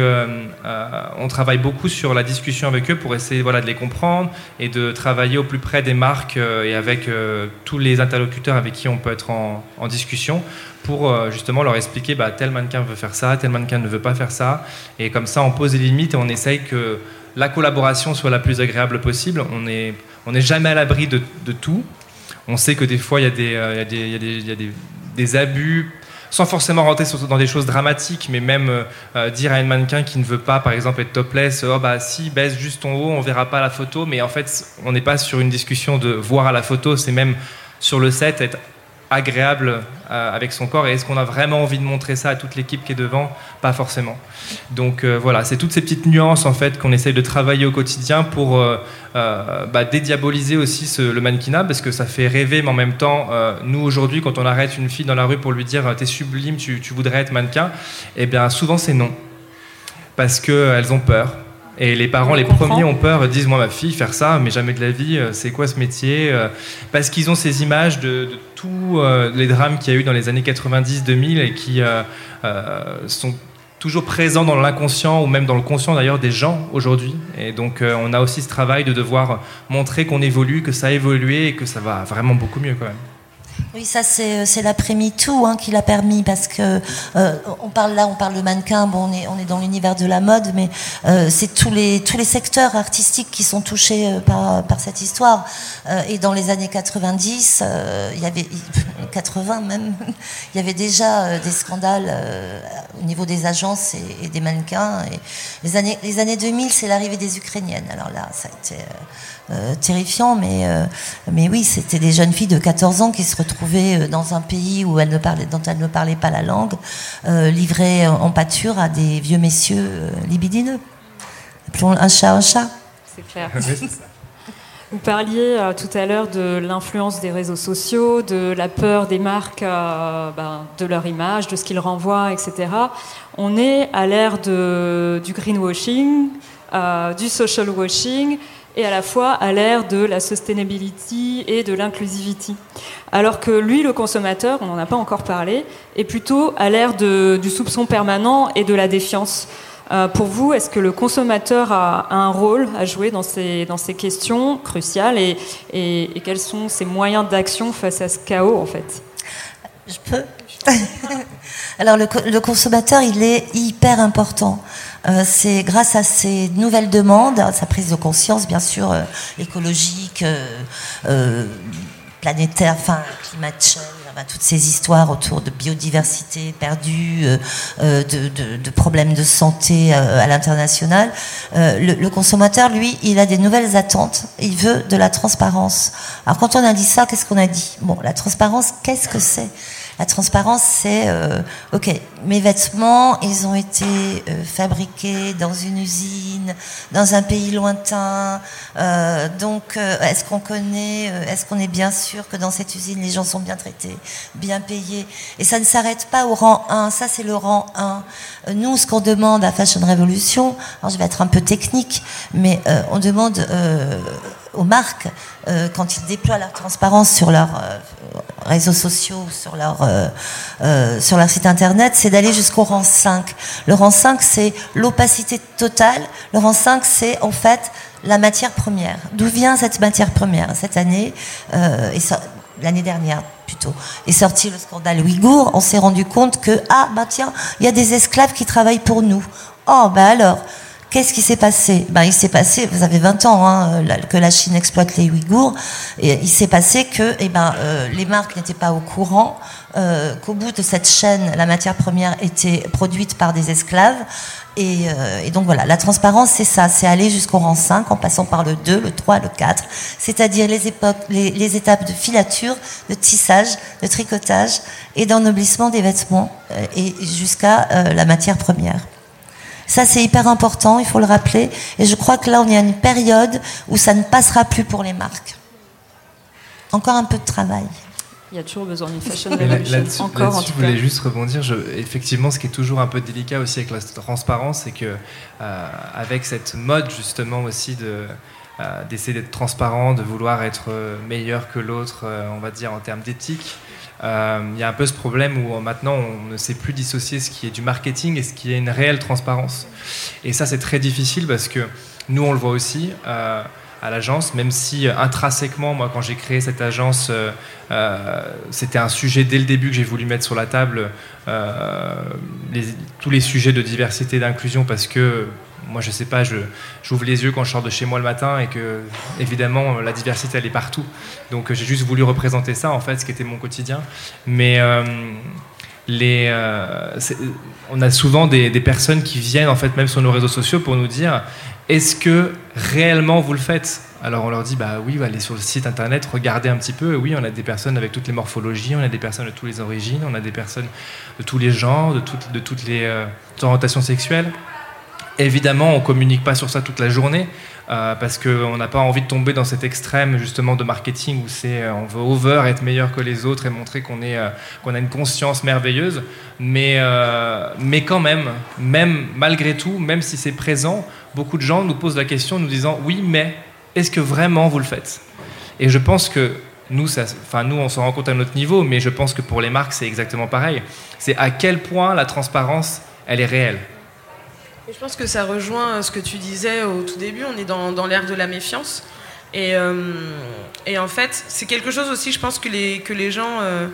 on travaille beaucoup sur la discussion avec eux pour essayer, voilà, de les comprendre et de travailler au plus près des marques et avec tous les interlocuteurs avec qui on peut être en, discussion pour euh, justement leur expliquer bah, tel mannequin veut faire ça, tel mannequin ne veut pas faire ça. Et comme ça, on pose des limites et on essaye que la collaboration soit la plus agréable possible. On n'est on jamais à l'abri de, tout. On sait que des fois, il y a euh, des abus sans forcément rentrer dans des choses dramatiques, mais même euh, dire à une mannequin qui ne veut pas, par exemple, être topless, oh bah si, baisse juste ton haut, on verra pas la photo, mais en fait, on n'est pas sur une discussion de voir à la photo, c'est même sur le set être agréable euh, avec son corps. Et est-ce qu'on a vraiment envie de montrer ça à toute l'équipe qui est devant? Pas forcément. Donc euh, voilà, c'est toutes ces petites nuances en fait qu'on essaye de travailler au quotidien pour euh, bah, dédiaboliser aussi le mannequinat parce que ça fait rêver mais en même temps, nous aujourd'hui quand on arrête une fille dans la rue pour lui dire t'es sublime, tu, tu, voudrais être mannequin, eh bien souvent c'est non. Parce qu'elles ont peur et les parents, les premiers ont peur, disent Moi, ma fille, faire ça, mais jamais de la vie, euh, c'est quoi ce métier euh, Parce qu'ils ont ces images de, tous euh, les drames qu'il y a eu dans les années 90-2000 et qui sont toujours présents dans l'inconscient ou même dans le conscient d'ailleurs des gens aujourd'hui. Et donc, on a aussi ce travail de devoir montrer qu'on évolue, que ça a évolué et que ça va vraiment beaucoup mieux quand même. Oui, ça c'est euh, l'après-MeToo hein, qui l'a permis parce que euh, on parle là, on parle de mannequin, bon, on est, on est dans l'univers de la mode, mais euh, c'est tous les, tous les secteurs artistiques qui sont touchés par, par cette histoire. et dans les années 90, il y avait 80 même, *laughs* il y avait déjà des scandales au niveau des agences et, des mannequins. Et les années les années 2000, c'est l'arrivée des Ukrainiennes. Alors là, ça a été terrifiant, mais mais oui, c'était des jeunes filles de 14 ans qui se retrouvaient euh, dans un pays où elle ne parlait, dont elle ne parlait pas la langue, euh, livrée en pâture à des vieux messieurs euh, libidineux. Appelons un chat un chat. C'est clair. *laughs* Vous parliez tout à l'heure de l'influence des réseaux sociaux, de la peur des marques, ben, de leur image, de ce qu'ils renvoient, etc. On est à l'ère du greenwashing, du social washing, et à la fois à l'ère de la sustainability et de l'inclusivity. Alors que lui, le consommateur, on n'en a pas encore parlé, est plutôt à l'ère du soupçon permanent et de la défiance. Euh, pour vous, est-ce que le consommateur a, un rôle à jouer dans ces, dans ces questions cruciales et, quels sont ses moyens d'action face à ce chaos en fait? Je peux? *laughs* Alors le, consommateur, il est hyper important. Euh, c'est grâce à ces nouvelles demandes, sa prise de conscience bien sûr euh, écologique, euh, planétaire, enfin climate change, toutes ces histoires autour de biodiversité perdue, de, problèmes de santé à l'international. Le, consommateur, lui, il a des nouvelles attentes. Il veut de la transparence. Alors quand on a dit ça, qu'est-ce qu'on a dit? Bon, la transparence, qu'est-ce que c'est? La transparence, c'est, euh, ok, mes vêtements, ils ont été euh, fabriqués dans une usine, dans un pays lointain. Euh, donc, est-ce qu'on connaît, est-ce qu'on est bien sûr que dans cette usine, les gens sont bien traités, bien payés? Et ça ne s'arrête pas au rang 1. Ça, c'est le rang 1. Nous, ce qu'on demande à Fashion Revolution, alors je vais être un peu technique, mais on demande aux marques, euh, quand ils déploient leur transparence sur leurs euh, réseaux sociaux, sur leur, euh, sur leur site internet, c'est d'aller jusqu'au rang 5. Le rang 5, c'est l'opacité totale. Le rang 5, c'est en fait la matière première. D'où vient cette matière première? Cette année, et l'année dernière plutôt, est sorti le scandale Ouïghour. On s'est rendu compte que, ah, bah tiens, il y a des esclaves qui travaillent pour nous. Oh, bah alors Qu'est-ce qui s'est passé? Ben, Il s'est passé, vous avez 20 ans hein, que la Chine exploite les Ouïghours, et il s'est passé que eh ben, euh, les marques n'étaient pas au courant euh, qu'au bout de cette chaîne, la matière première était produite par des esclaves. Et, euh, et donc voilà, la transparence, c'est ça, c'est aller jusqu'au rang 5 en passant par le 2, le 3, le 4, c'est-à-dire les, époques, les, les, étapes de filature, de tissage, de tricotage et d'ennoblissement des vêtements, et jusqu'à la matière première. Ça, c'est hyper important, il faut le rappeler. Et je crois que là, on est à une période où ça ne passera plus pour les marques. Encore un peu de travail. Il y a toujours besoin d'une fashion revolution. Encore, en tout je voulais juste rebondir. Je, effectivement, ce qui est toujours un peu délicat aussi avec la transparence, c'est que euh, avec cette mode justement aussi de euh, d'essayer d'être transparent, de vouloir être meilleur que l'autre, euh, on va dire en termes d'éthique, euh, il y a un peu ce problème où maintenant on ne sait plus dissocier ce qui est du marketing et ce qui est une réelle transparence. Et ça c'est très difficile parce que nous on le voit aussi euh, à l'agence, même si euh, intrinsèquement, moi quand j'ai créé cette agence, c'était un sujet dès le début que j'ai voulu mettre sur la table, tous les sujets de diversité et d'inclusion parce que moi, je sais pas, j'ouvre les yeux quand je sors de chez moi le matin et que, évidemment, la diversité, elle est partout. Donc, j'ai juste voulu représenter ça, en fait, ce qui était mon quotidien. Mais euh, euh, on a souvent des, personnes qui viennent, en fait, même sur nos réseaux sociaux pour nous dire est-ce que réellement vous le faites? Alors on leur dit bah oui, allez sur le site internet, regardez un petit peu. Oui, on a des personnes avec toutes les morphologies, on a des personnes de toutes les origines, on a des personnes de tous les genres, de toutes, les euh, orientations sexuelles. Évidemment, on communique pas sur ça toute la journée euh, parce qu'on n'a pas envie de tomber dans cet extrême justement de marketing où c'est euh, on veut over être meilleur que les autres et montrer qu'on est euh, qu'on a une conscience merveilleuse. Mais mais quand même, même malgré tout, même si c'est présent, beaucoup de gens nous posent la question nous disant oui, mais est-ce que vraiment vous le faites? Et je pense que nous, enfin nous, on s'en rend compte à notre niveau, mais je pense que pour les marques, c'est exactement pareil. C'est à quel point la transparence, elle est réelle je pense que ça rejoint euh, ce que tu disais au tout début, on est dans, dans l'ère de la méfiance. Et, euh, et en fait, c'est quelque chose aussi, je pense que les, que les gens, euh,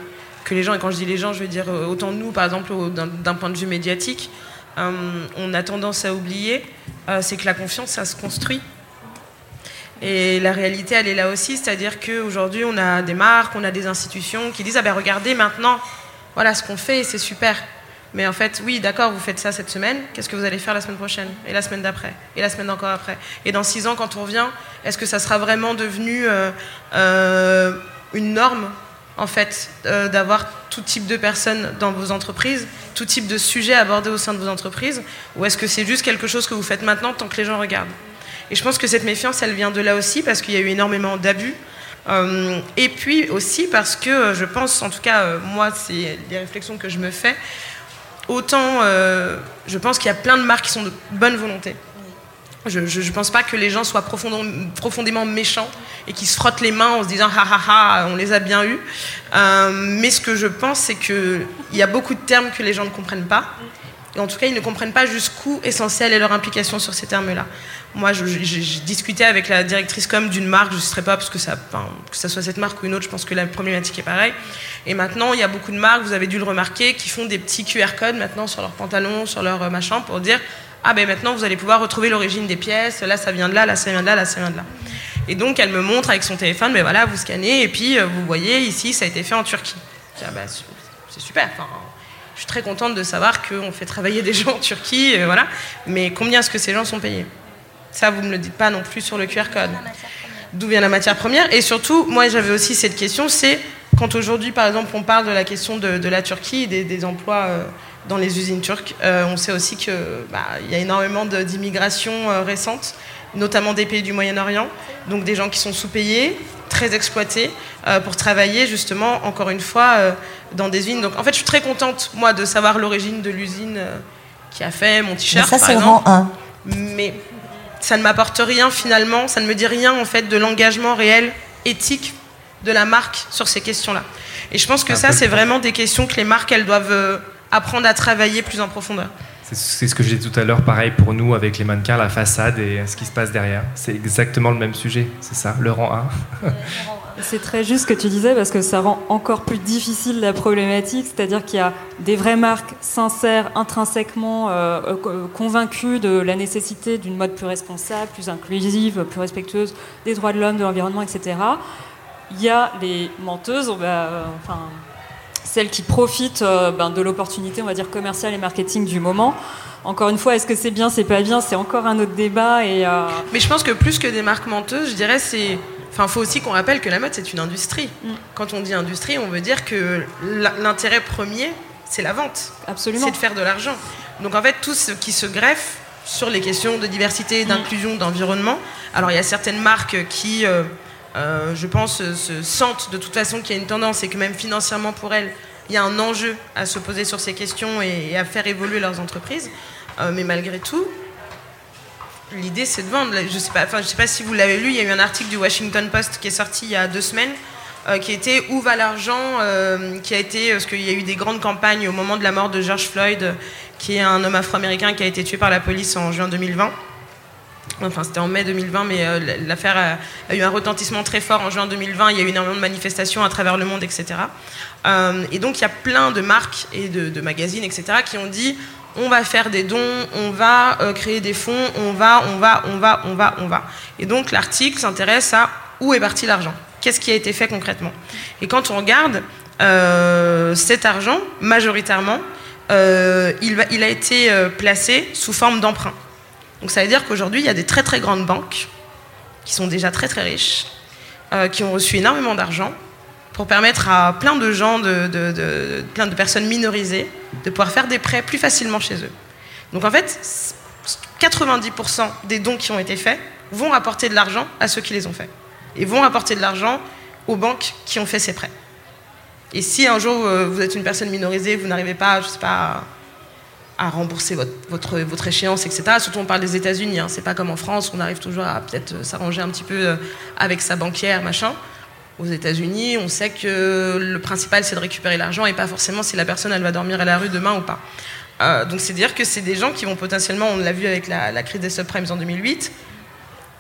que les gens, et quand je dis les gens, je veux dire autant nous, par exemple, d'un point de vue médiatique, on a tendance à oublier, c'est que la confiance, ça se construit. Et la réalité, elle est là aussi, c'est-à-dire qu'aujourd'hui, on a des marques, on a des institutions qui disent, ah ben regardez maintenant, voilà ce qu'on fait, c'est super. Mais en fait, oui, d'accord, vous faites ça cette semaine, qu'est-ce que vous allez faire la semaine prochaine Et la semaine d'après Et la semaine d'encore après Et dans six ans, quand on revient, est-ce que ça sera vraiment devenu euh, euh, une norme, en fait, euh, d'avoir tout type de personnes dans vos entreprises, tout type de sujets abordés au sein de vos entreprises Ou est-ce que c'est juste quelque chose que vous faites maintenant tant que les gens regardent? Et je pense que cette méfiance, elle vient de là aussi, parce qu'il y a eu énormément d'abus. et puis aussi parce que je pense, en tout cas, moi, c'est des réflexions que je me fais, autant euh, je pense qu'il y a plein de marques qui sont de bonne volonté. Je ne pense pas que les gens soient profondément, profondément, méchants et qui se frottent les mains en se disant ha ha ha, on les a bien eus. Euh, mais ce que je pense, c'est qu'il y a beaucoup de termes que les gens ne comprennent pas. Et en tout cas, ils ne comprennent pas jusqu'où essentiel est leur implication sur ces termes-là. Moi, j'ai discuté avec la directrice com d'une marque, je ne sais pas parce que ça, que ça soit cette marque ou une autre, je pense que la problématique est pareille. Et maintenant, il y a beaucoup de marques, vous avez dû le remarquer, qui font des petits QR codes maintenant sur leurs pantalons, sur leur euh, machin, pour dire ah ben maintenant vous allez pouvoir retrouver l'origine des pièces, là ça vient de là, là ça vient de là, là ça vient de là. Et donc elle me montre avec son téléphone, mais voilà, vous scannez et puis euh, vous voyez ici ça a été fait en Turquie. Ah ben, c'est super. Je suis très contente de savoir qu'on fait travailler des gens en Turquie, euh, voilà. Mais combien est-ce que ces gens sont payés? Ça vous ne me le dites pas non plus sur le QR code. D'où vient la matière première? Et surtout, moi j'avais aussi cette question, c'est quand aujourd'hui, par exemple, on parle de la question de, la Turquie, des, des emplois dans les usines turques, on sait aussi qu'il bah, y a énormément d'immigration récente, notamment des pays du Moyen-Orient, donc des gens qui sont sous-payés, très exploités, pour travailler justement, encore une fois, dans des usines. Donc en fait, je suis très contente, moi, de savoir l'origine de l'usine qui a fait mon t-shirt. Ça, c'est vraiment un. Mais ça ne m'apporte rien finalement, ça ne me dit rien en fait de l'engagement réel, éthique de la marque sur ces questions-là. Et je pense que ça, c'est vraiment des questions que les marques, elles doivent euh, apprendre à travailler plus en profondeur. C'est ce que j'ai dit tout à l'heure, pareil pour nous avec les mannequins, la façade et ce qui se passe derrière. C'est exactement le même sujet, c'est ça, le rang 1. C'est très juste ce que tu disais parce que ça rend encore plus difficile la problématique, c'est-à-dire qu'il y a des vraies marques sincères, intrinsèquement euh, euh, convaincues de la nécessité d'une mode plus responsable, plus inclusive, plus respectueuse des droits de l'homme, de l'environnement, etc. Il y a les menteuses, euh, enfin celles qui profitent ben, de l'opportunité, on va dire commerciale et marketing du moment. Encore une fois, est-ce que c'est bien, c'est pas bien, c'est encore un autre débat. Et, Mais je pense que plus que des marques menteuses, je dirais c'est Enfin, faut aussi qu'on rappelle que la mode, c'est une industrie. Mm. Quand on dit industrie, on veut dire que l'intérêt premier, c'est la vente. Absolument. C'est de faire de l'argent. Donc en fait, tout ce qui se greffe sur les questions de diversité, mm. d'inclusion, d'environnement. Alors il y a certaines marques qui, euh, euh, je pense, se sentent de toute façon qu'il y a une tendance et que même financièrement pour elles, il y a un enjeu à se poser sur ces questions et, à faire évoluer leurs entreprises. Euh, mais malgré tout, l'idée c'est de vendre. Je sais pas, sais pas si vous l'avez lu, il y a eu un article du Washington Post qui est sorti il y a deux semaines. Euh, qui était Où va l'argent? euh, qui a été parce qu'il y a eu des grandes campagnes au moment de la mort de George Floyd qui est un homme afro-américain qui a été tué par la police en juin 2020 enfin c'était en mai 2020 mais euh, l'affaire a, eu un retentissement très fort en juin 2020 il y a eu énormément de manifestations à travers le monde etc et donc il y a plein de marques et de, magazines etc qui ont dit on va faire des dons, on va euh, créer des fonds, on va, on va, on va, on va, on va. Et donc l'article s'intéresse à où est parti l'argent, qu'est-ce qui a été fait concrètement? Et quand on regarde euh, cet argent, majoritairement, euh, il, il, a été placé sous forme d'emprunt. Donc ça veut dire qu'aujourd'hui, il y a des très très grandes banques qui sont déjà très très riches, qui ont reçu énormément d'argent pour permettre à plein de gens, de, plein de personnes minorisées, de pouvoir faire des prêts plus facilement chez eux. Donc en fait, 90% des dons qui ont été faits vont apporter de l'argent à ceux qui les ont faits. Et vont apporter de l'argent aux banques qui ont fait ces prêts. Et si un jour euh, vous êtes une personne minorisée, vous n'arrivez pas, je sais pas, à rembourser votre, votre, échéance, etc. Surtout on parle des États-Unis, hein. c'est pas comme en France, on arrive toujours à peut-être s'arranger un petit peu euh, avec sa banquière, machin aux États-Unis, on sait que le principal c'est de récupérer l'argent et pas forcément si la personne elle va dormir à la rue demain ou pas. Euh, donc c'est dire que c'est des gens qui vont potentiellement, on l'a vu avec la, crise des subprimes en 2008,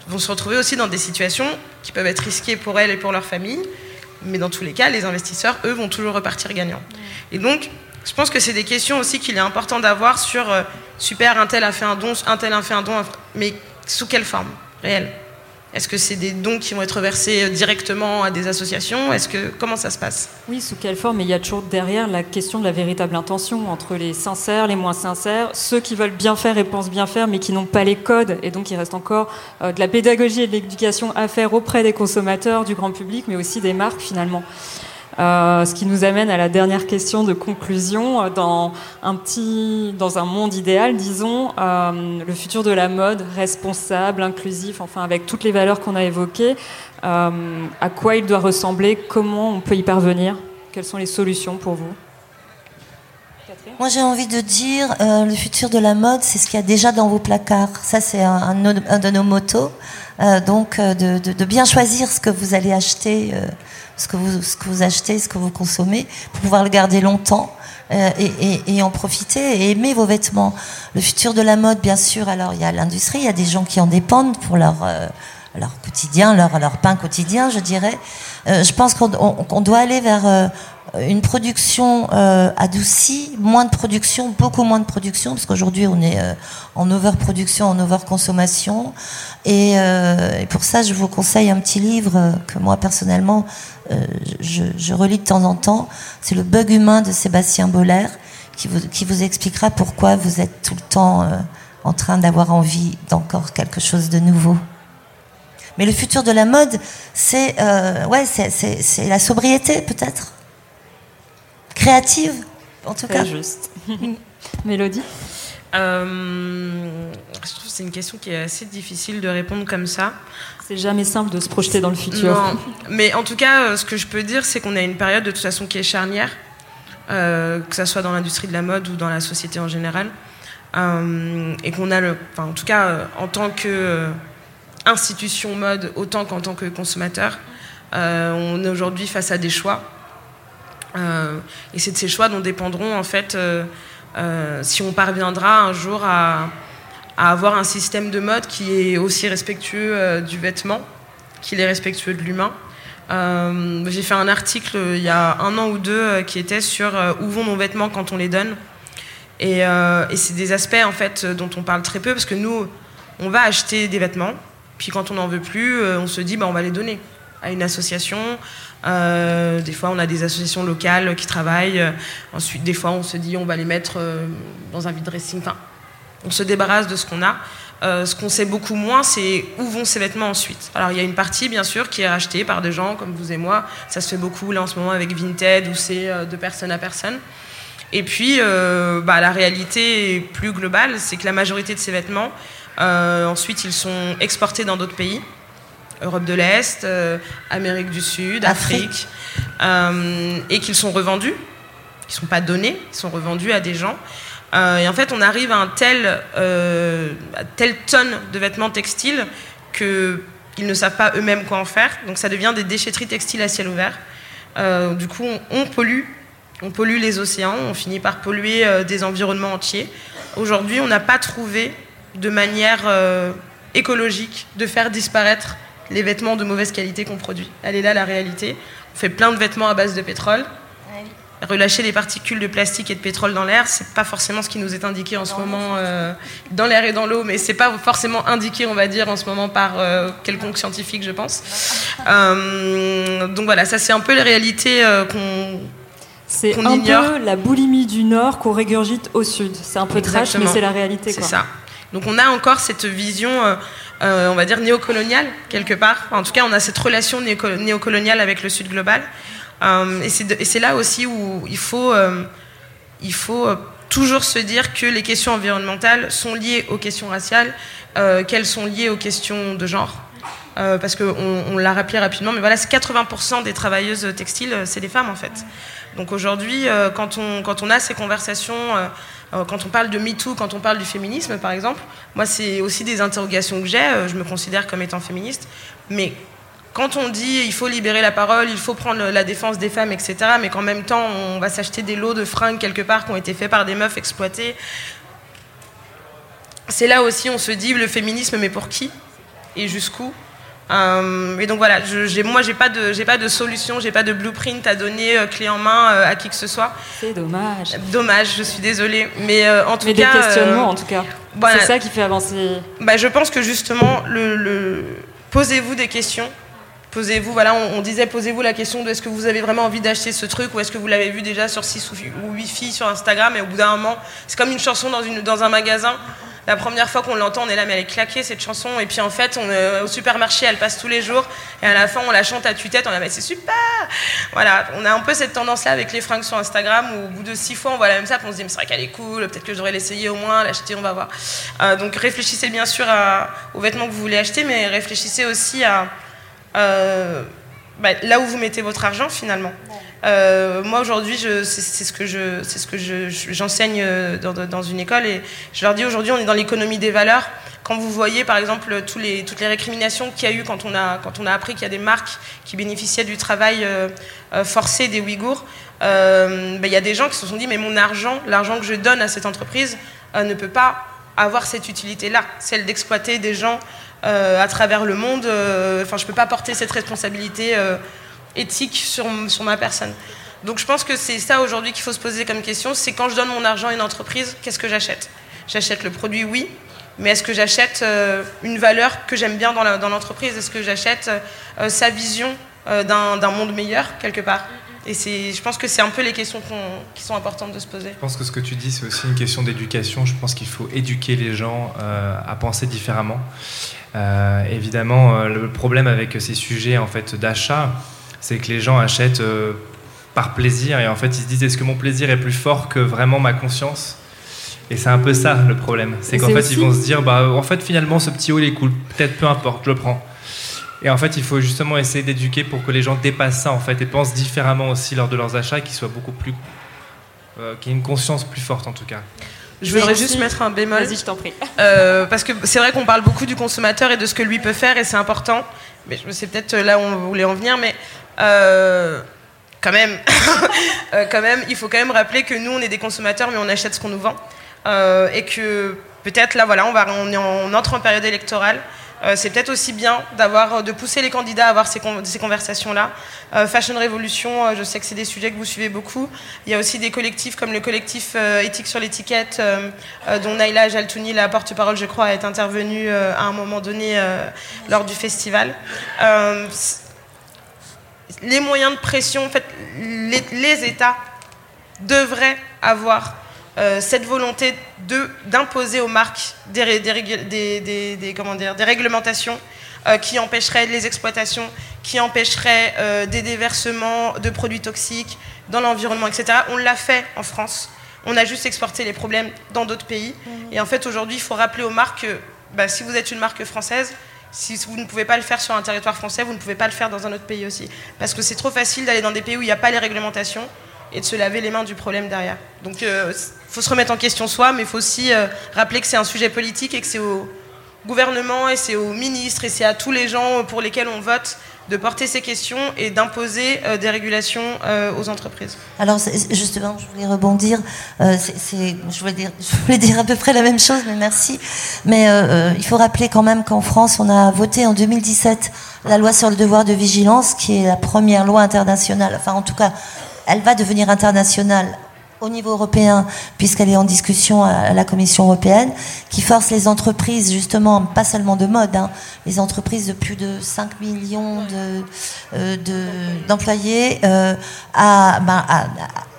vont se retrouver aussi dans des situations qui peuvent être risquées pour elles et pour leur famille, mais dans tous les cas, les investisseurs, eux, vont toujours repartir gagnants. Et donc, je pense que c'est des questions aussi qu'il est important d'avoir sur euh, super, un tel a fait un don, un tel a fait un don, mais sous quelle forme réelle? Est-ce que c'est des dons qui vont être versés directement à des associations? Est-ce que comment ça se passe? Oui, sous quelle forme? Mais il y a toujours derrière la question de la véritable intention entre les sincères, les moins sincères, ceux qui veulent bien faire et pensent bien faire, mais qui n'ont pas les codes, et donc il reste encore euh, de la pédagogie et de l'éducation à faire auprès des consommateurs, du grand public, mais aussi des marques finalement. Euh, ce qui nous amène à la dernière question de conclusion. Dans un petit, dans un monde idéal, disons, euh, le futur de la mode responsable, inclusif, enfin avec toutes les valeurs qu'on a évoquées, euh, à quoi il doit ressembler? Comment on peut y parvenir? Quelles sont les solutions pour vous? Moi, j'ai envie de dire, le futur de la mode, c'est ce qu'il y a déjà dans vos placards. Ça, c'est un, de nos motos. Donc, de, de, de, bien choisir ce que vous allez acheter ce que vous, ce que vous achetez, ce que vous consommez, pour pouvoir le garder longtemps. Euh, et, et, et, en profiter et aimer vos vêtements. Le futur de la mode, bien sûr, alors il y a l'industrie, il y a des gens qui en dépendent pour leur, euh, leur quotidien, leur, leur pain quotidien, je dirais. Euh, je pense qu'on doit aller vers euh, une production euh, adoucie, moins de production, beaucoup moins de production, parce qu'aujourd'hui on est en overproduction, en overconsommation. Et, et pour ça, je vous conseille un petit livre que moi personnellement je, je, relis de temps en temps. C'est Le bug humain de Sébastien Boller, qui vous, qui vous expliquera pourquoi vous êtes tout le temps en train d'avoir envie d'encore quelque chose de nouveau. Mais le futur de la mode, c'est euh, ouais, c'est la sobriété peut-être, créative en tout cas. juste. *laughs* Mélodie. Euh, je trouve que c'est une question qui est assez difficile de répondre comme ça. C'est jamais simple de se projeter dans le futur. Non, mais en tout cas, euh, ce que je peux dire, c'est qu'on a une période de toute façon qui est charnière, euh, que ce soit dans l'industrie de la mode ou dans la société en général. Euh, et qu'on a le, enfin, en tout cas, en tant que institution mode, autant qu'en tant que consommateur, on est aujourd'hui face à des choix. Et c'est de ces choix dont dépendront en fait si on parviendra un jour à, avoir un système de mode qui est aussi respectueux euh, du vêtement qu'il est respectueux de l'humain. Euh, j'ai fait un article il y a un an ou deux euh, qui était sur où vont nos vêtements quand on les donne. Et, et c'est des aspects en fait dont on parle très peu parce que nous, on va acheter des vêtements, puis quand on n'en veut plus, on se dit bah, on va les donner à une association. Des fois, on a des associations locales qui travaillent. ensuite, des fois, on se dit on va les mettre dans un vide dressing. Enfin, on se débarrasse de ce qu'on a. Euh, ce qu'on sait beaucoup moins, c'est où vont ces vêtements ensuite. Alors il y a une partie, bien sûr, qui est rachetée par des gens comme vous et moi. Ça se fait beaucoup là en ce moment avec Vinted, où c'est euh, de personne à personne. Et puis, euh, bah, la réalité plus globale, c'est que la majorité de ces vêtements, ensuite, ils sont exportés dans d'autres pays. Europe de l'Est, Amérique du Sud, Afrique, et qu'ils sont revendus. Ils ne sont pas donnés, ils sont revendus à des gens. Euh, et en fait, on arrive à un tel, euh, telle tonne de vêtements textiles qu'ils ne savent pas eux-mêmes quoi en faire. Donc ça devient des déchetteries textiles à ciel ouvert. Euh, du coup, on, pollue. On pollue les océans, on finit par polluer des environnements entiers. Aujourd'hui, on n'a pas trouvé de manière écologique de faire disparaître les vêtements de mauvaise qualité qu'on produit. Elle est là la réalité. On fait plein de vêtements à base de pétrole relâcher les particules de plastique et de pétrole dans l'air, c'est pas forcément ce qui nous est indiqué en ce moment euh, dans l'air et dans l'eau, mais c'est pas forcément indiqué, on va dire, en ce moment par euh, quelconque scientifique, je pense. Euh, donc voilà, ça c'est un peu les réalités qu'on c'est un peu la boulimie du Nord qu'on régurgite au Sud. C'est un peu trash, mais c'est la réalité. C'est ça. Donc on a encore cette vision, on va dire, néocoloniale, quelque part. en tout cas, on a cette relation néocoloniale avec le Sud global. Euh, et c'est là aussi où il faut, euh, il faut euh, toujours se dire que les questions environnementales sont liées aux questions raciales, qu'elles sont liées aux questions de genre. parce qu'on on, l'a rappelé rapidement, mais voilà, 80% des travailleuses textiles, c'est des femmes en fait. Donc aujourd'hui, quand, on, quand on a ces conversations, quand on parle de MeToo, quand on parle du féminisme par exemple, moi c'est aussi des interrogations que j'ai, je me considère comme étant féministe, mais quand on dit il faut libérer la parole, il faut prendre la défense des femmes, etc., mais qu'en même temps on va s'acheter des lots de fringues quelque part qui ont été faits par des meufs exploitées, c'est là aussi on se dit le féminisme, mais pour qui? Et jusqu'où? Euh, et donc voilà, je, moi j'ai pas de j'ai pas de solution, j'ai pas de blueprint à donner euh, clé en main euh, à qui que ce soit. C'est dommage. Dommage, je suis désolée, mais en tout mais cas. des questionnements en tout cas. c'est ça qui fait avancer. Bah, je pense que justement le posez-vous des questions posez-vous, voilà, on, disait posez-vous la question de est-ce que vous avez vraiment envie d'acheter ce truc ou est-ce que vous l'avez vu déjà sur 6 ou 8 filles sur Instagram et au bout d'un moment, c'est comme une chanson dans, une, dans un magasin. La première fois qu'on l'entend, on est là, mais elle est claquée cette chanson. Et puis en fait, est au supermarché, elle passe tous les jours. Et à la fin, on la chante à tue-tête, on la met, c'est super Voilà, on a un peu cette tendance-là avec les fringues sur Instagram où au bout de six fois, on voit la même ça, on se dit, mais c'est vrai qu'elle est cool, peut-être que je devrais l'essayer au moins, l'acheter, on va voir. Euh, donc réfléchissez bien sûr aux vêtements que vous voulez acheter, mais réfléchissez aussi à euh, bah, là où vous mettez votre argent finalement. Euh, moi aujourd'hui, c'est ce que j'enseigne euh, dans, une école et je leur dis aujourd'hui, on est dans l'économie des valeurs. Quand vous voyez par exemple toutes les récriminations qu'il y a eu quand on a, appris qu'il y a des marques qui bénéficiaient du travail forcé des Ouïghours, bah, il y a des gens qui se sont dit mais mon argent, l'argent que je donne à cette entreprise ne peut pas avoir cette utilité-là, celle d'exploiter des gens euh, à travers le monde. Euh, enfin, je peux pas porter cette responsabilité euh, éthique sur, sur ma personne. Donc je pense que c'est ça aujourd'hui qu'il faut se poser comme question, c'est quand je donne mon argent à une entreprise, qu'est-ce que j'achète? J'achète le produit, oui, mais est-ce que j'achète une valeur que j'aime bien dans l'entreprise? Est-ce que j'achète sa vision d'un monde meilleur, quelque part? Et je pense que c'est un peu les questions qui sont importantes de se poser. Je pense que ce que tu dis, c'est aussi une question d'éducation. Je pense qu'il faut éduquer les gens euh, à penser différemment. Euh, évidemment, euh, le problème avec ces sujets en fait d'achat, c'est que les gens achètent par plaisir et en fait ils se disent est-ce que mon plaisir est plus fort que vraiment ma conscience? Et c'est un peu ça le problème. C'est qu'en fait, ils vont se dire, bah, en fait, finalement, ce petit haut, il est cool. Peut-être, peu importe, je le prends. Et en fait, il faut justement essayer d'éduquer pour que les gens dépassent ça, en fait, et pensent différemment aussi lors de leurs achats, qu'ils soient beaucoup plus. Euh, qu'ils aient une conscience plus forte, en tout cas. Je voudrais juste mettre un bémol. Vas-y, je t'en prie. Euh, parce que c'est vrai qu'on parle beaucoup du consommateur et de ce que lui peut faire, et c'est important. Mais c'est peut-être là où on voulait en venir, mais. Euh, quand même, *laughs* quand même, il faut quand même rappeler que nous, on est des consommateurs, mais on achète ce qu'on nous vend. Euh, et que peut-être là, voilà, on, va, on, entre en période électorale. Euh, c'est peut-être aussi bien d'avoir, de pousser les candidats à avoir ces, conversations-là. Euh, Fashion Revolution, je sais que c'est des sujets que vous suivez beaucoup. Il y a aussi des collectifs comme le collectif Éthique sur l'étiquette, dont Naila Jaltouni, la porte-parole, je crois, est intervenue à un moment donné lors du festival. Les moyens de pression, en fait, les, les États devraient avoir euh, cette volonté d'imposer aux marques des, des, comment dire, des réglementations euh, qui empêcheraient les exploitations, qui empêcheraient euh, des déversements de produits toxiques dans l'environnement, etc. On l'a fait en France. On a juste exporté les problèmes dans d'autres pays. Mmh. Et en fait, aujourd'hui, il faut rappeler aux marques que bah, si vous êtes une marque française, si vous ne pouvez pas le faire sur un territoire français, vous ne pouvez pas le faire dans un autre pays aussi. Parce que c'est trop facile d'aller dans des pays où il n'y a pas les réglementations et de se laver les mains du problème derrière. Donc il euh, faut se remettre en question soi, mais il faut aussi euh, rappeler que c'est un sujet politique et que c'est au gouvernement et c'est aux ministres et c'est à tous les gens pour lesquels on vote de porter ces questions et d'imposer euh, des régulations aux entreprises. Alors justement, je voulais rebondir. dire, *laughs* je voulais dire à peu près la même chose, mais merci. Mais il faut rappeler quand même qu'en France, on a voté en 2017 la loi sur le devoir de vigilance, qui est la première loi internationale, enfin en tout cas elle va devenir internationale au niveau européen, puisqu'elle est en discussion à la Commission européenne, qui force les entreprises, justement, pas seulement de mode, hein, les entreprises de plus de 5 millions euh, d'employés de, euh, ben,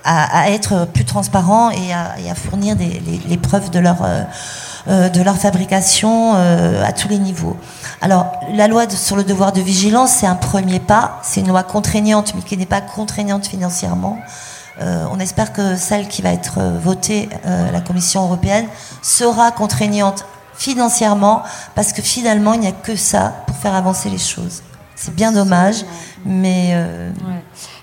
à, être plus transparents et à, fournir les, preuves de leur, euh, de leur fabrication à tous les niveaux. Alors, la loi sur le devoir de vigilance, c'est un premier pas. C'est une loi contraignante, mais qui n'est pas contraignante financièrement. Euh, on espère que celle qui va être euh, votée euh, à la Commission européenne sera contraignante financièrement, parce que finalement, il n'y a que ça pour faire avancer les choses. C'est bien dommage, mais...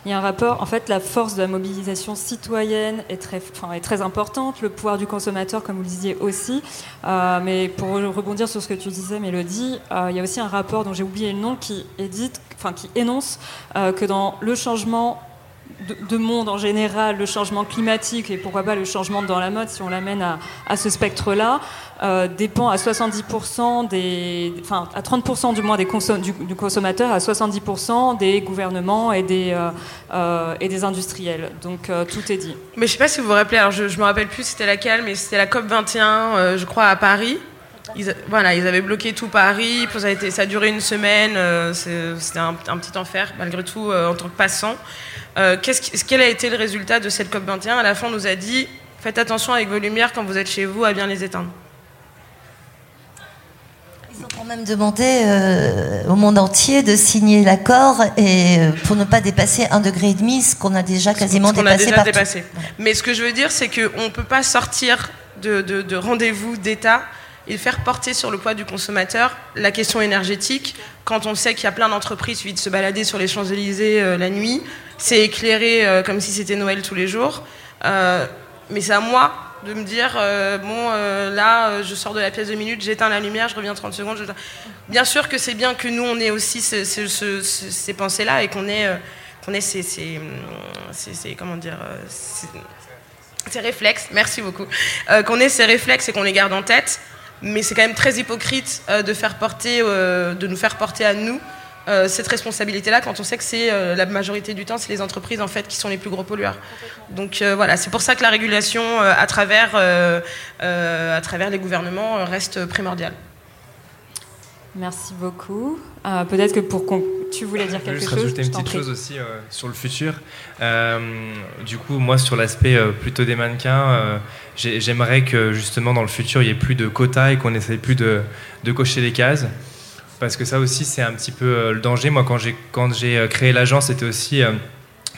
Il y a un rapport, en fait, la force de la mobilisation citoyenne est très, enfin, est très importante, le pouvoir du consommateur, comme vous le disiez aussi. Euh, mais pour rebondir sur ce que tu disais, Mélodie, euh, il y a aussi un rapport dont j'ai oublié le nom qui, édite, enfin, qui énonce euh, que dans le changement de, monde en général, le changement climatique et pourquoi pas le changement dans la mode, si on l'amène à, à, ce spectre-là, euh, dépend à 70% des, enfin à 30% du moins des du, consommateur, à 70% des gouvernements et des, euh, euh, et des industriels. Donc tout est dit. Mais je sais pas si vous vous rappelez, alors je, je me rappelle plus c'était laquelle, mais c'était la COP 21, je crois à Paris. Ils, voilà, ils avaient bloqué tout Paris, ça a, été, ça a duré une semaine, c'était un, un, petit enfer malgré tout en tant que passant. qu'est-ce, quel a été le résultat de cette COP 21 À la fin, on nous a dit faites attention avec vos lumières quand vous êtes chez vous à bien les éteindre. Ils ont quand même demandé euh, au monde entier de signer l'accord et euh, pour ne pas dépasser un degré et demi, ce qu'on a déjà quasiment ce dépassé. A déjà dépassé. Mais ce que je veux dire, c'est qu'on ne peut pas sortir de, de rendez-vous d'État et faire porter sur le poids du consommateur la question énergétique quand on sait qu'il y a plein d'entreprises qui de se balader sur les Champs-Élysées euh, la nuit. C'est éclairé comme si c'était Noël tous les jours. mais c'est à moi de me dire euh, bon euh, là euh, je sors de la pièce de minutes j'éteins la lumière je reviens 30 secondes bien sûr que c'est bien que nous on ait aussi ces pensées là et qu'on ait qu'on ait ces, comment dire ces, réflexes merci beaucoup qu'on ait ces réflexes et qu'on les garde en tête mais c'est quand même très hypocrite de faire porter de nous faire porter à nous euh, cette responsabilité-là quand on sait que c'est euh, la majorité du temps, c'est les entreprises en fait qui sont les plus gros pollueurs. Donc euh, voilà, c'est pour ça que la régulation à travers, à travers les gouvernements reste primordiale. Merci beaucoup. Peut-être que pour tu voulais dire quelque juste chose rajouter une petite chose aussi euh, sur le futur. Euh, du coup, moi, sur l'aspect euh, plutôt des mannequins, j'aimerais que justement dans le futur, il n'y ait plus de quotas et qu'on n'essaye plus de, de, cocher les cases. Parce que ça aussi, c'est un petit peu le danger. Moi, quand j'ai créé l'agence, c'était aussi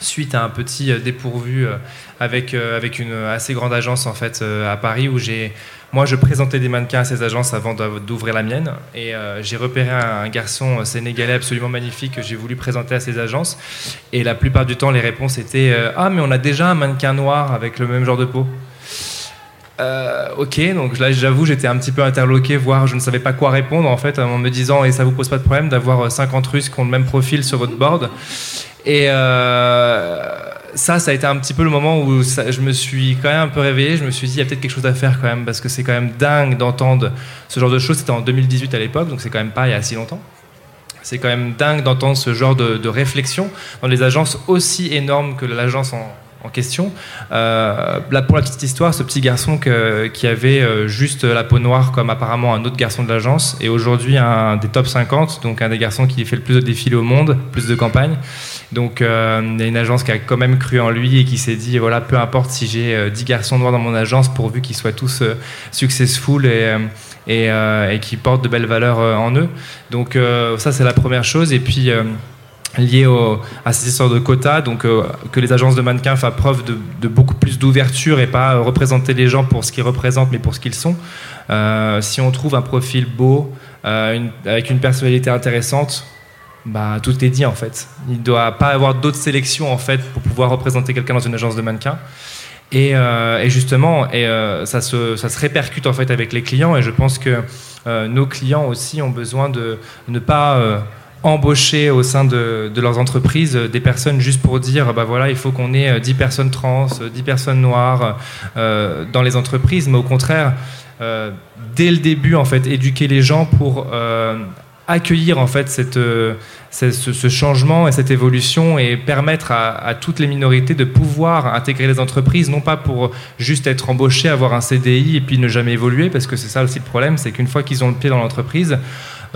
suite à un petit dépourvu avec, avec une assez grande agence en fait à Paris où j'ai moi, je présentais des mannequins à ces agences avant d'ouvrir la mienne. Et euh, j'ai repéré un, garçon sénégalais absolument magnifique que j'ai voulu présenter à ces agences. Et la plupart du temps, les réponses étaient euh, Ah, mais on a déjà un mannequin noir avec le même genre de peau. Euh, ok, donc là j'avoue j'étais un petit peu interloqué, voire je ne savais pas quoi répondre en fait en me disant et ça vous pose pas de problème d'avoir 50 Russes qui ont le même profil sur votre board? Et ça, ça a été un petit peu le moment où je me suis quand même un peu réveillé. Je me suis dit, il y a peut-être quelque chose à faire quand même, parce que c'est quand même dingue d'entendre ce genre de choses. C'était en 2018 à l'époque, donc c'est quand même pas il y a si longtemps. C'est quand même dingue d'entendre ce genre de, de réflexion dans des agences aussi énormes que l'agence en, en question. Euh, là, pour la petite histoire, ce petit garçon qui avait euh, juste la peau noire comme apparemment un autre garçon de l'agence est aujourd'hui un des top 50, donc un des garçons qui fait le plus de défilés au monde, plus de campagnes. Donc euh, y a une agence qui a quand même cru en lui et qui s'est dit voilà, peu importe si j'ai 10 garçons noirs dans mon agence, pourvu qu'ils soient tous successful et, et, et qui portent de belles valeurs en eux. Donc ça, c'est la première chose. Et puis lié à cette histoire de quotas, donc euh, que les agences de mannequins fassent preuve de, beaucoup plus d'ouverture et pas représenter les gens pour ce qu'ils représentent, mais pour ce qu'ils sont. Euh, si on trouve un profil beau, euh, avec une personnalité intéressante, bah, tout est dit en fait. Il ne doit pas avoir d'autres sélections en fait pour pouvoir représenter quelqu'un dans une agence de mannequins. Et, justement, ça, se, ça se répercute en fait avec les clients et je pense que nos clients aussi ont besoin de ne pas embaucher au sein de, leurs entreprises euh, des personnes juste pour dire bah voilà il faut qu'on ait 10 euh, personnes trans, 10 euh, personnes noires dans les entreprises, mais au contraire dès le début en fait éduquer les gens pour accueillir en fait cette, ce, changement et cette évolution et permettre à, toutes les minorités de pouvoir intégrer les entreprises, non pas pour juste être embauchés, avoir un CDI et puis ne jamais évoluer, parce que c'est ça aussi le problème, c'est qu'une fois qu'ils ont le pied dans l'entreprise,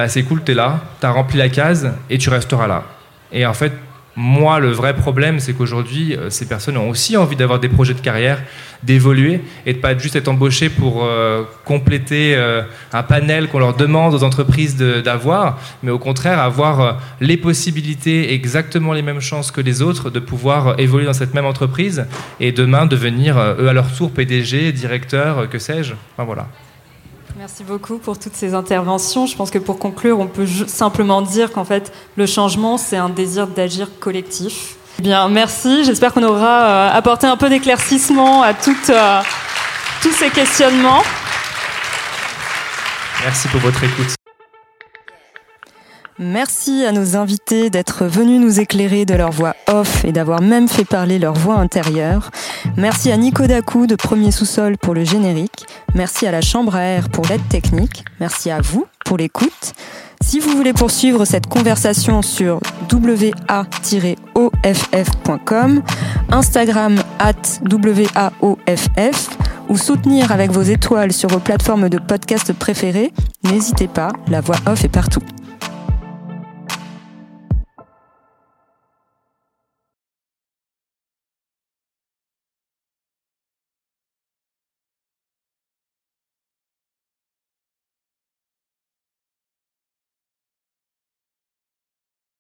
bah, c'est cool, tu es là, tu as rempli la case et tu resteras là. Et en fait, moi, le vrai problème, c'est qu'aujourd'hui, euh, ces personnes ont aussi envie d'avoir des projets de carrière, d'évoluer et de pas juste être embauchées pour euh, compléter euh, un panel qu'on leur demande aux entreprises d'avoir, mais au contraire avoir les possibilités, exactement les mêmes chances que les autres, de pouvoir évoluer dans cette même entreprise et demain devenir eux à leur tour PDG, directeur, que sais-je. Enfin voilà. Merci beaucoup pour toutes ces interventions. Je pense que pour conclure, on peut simplement dire qu'en fait, le changement, c'est un désir d'agir collectif. Eh bien, merci. J'espère qu'on aura euh, apporté un peu d'éclaircissement à toutes, euh, tous ces questionnements. Merci pour votre écoute. Merci à nos invités d'être venus nous éclairer de leur voix off et d'avoir même fait parler leur voix intérieure. Merci à Nico Dacou de Premier Sous-Sol pour le générique. Merci à la Chambre à air pour l'aide technique. Merci à vous pour l'écoute. Si vous voulez poursuivre cette conversation sur wa-off.com, Instagram at waoff ou soutenir avec vos étoiles sur vos plateformes de podcast préférées, n'hésitez pas, la voix off est partout.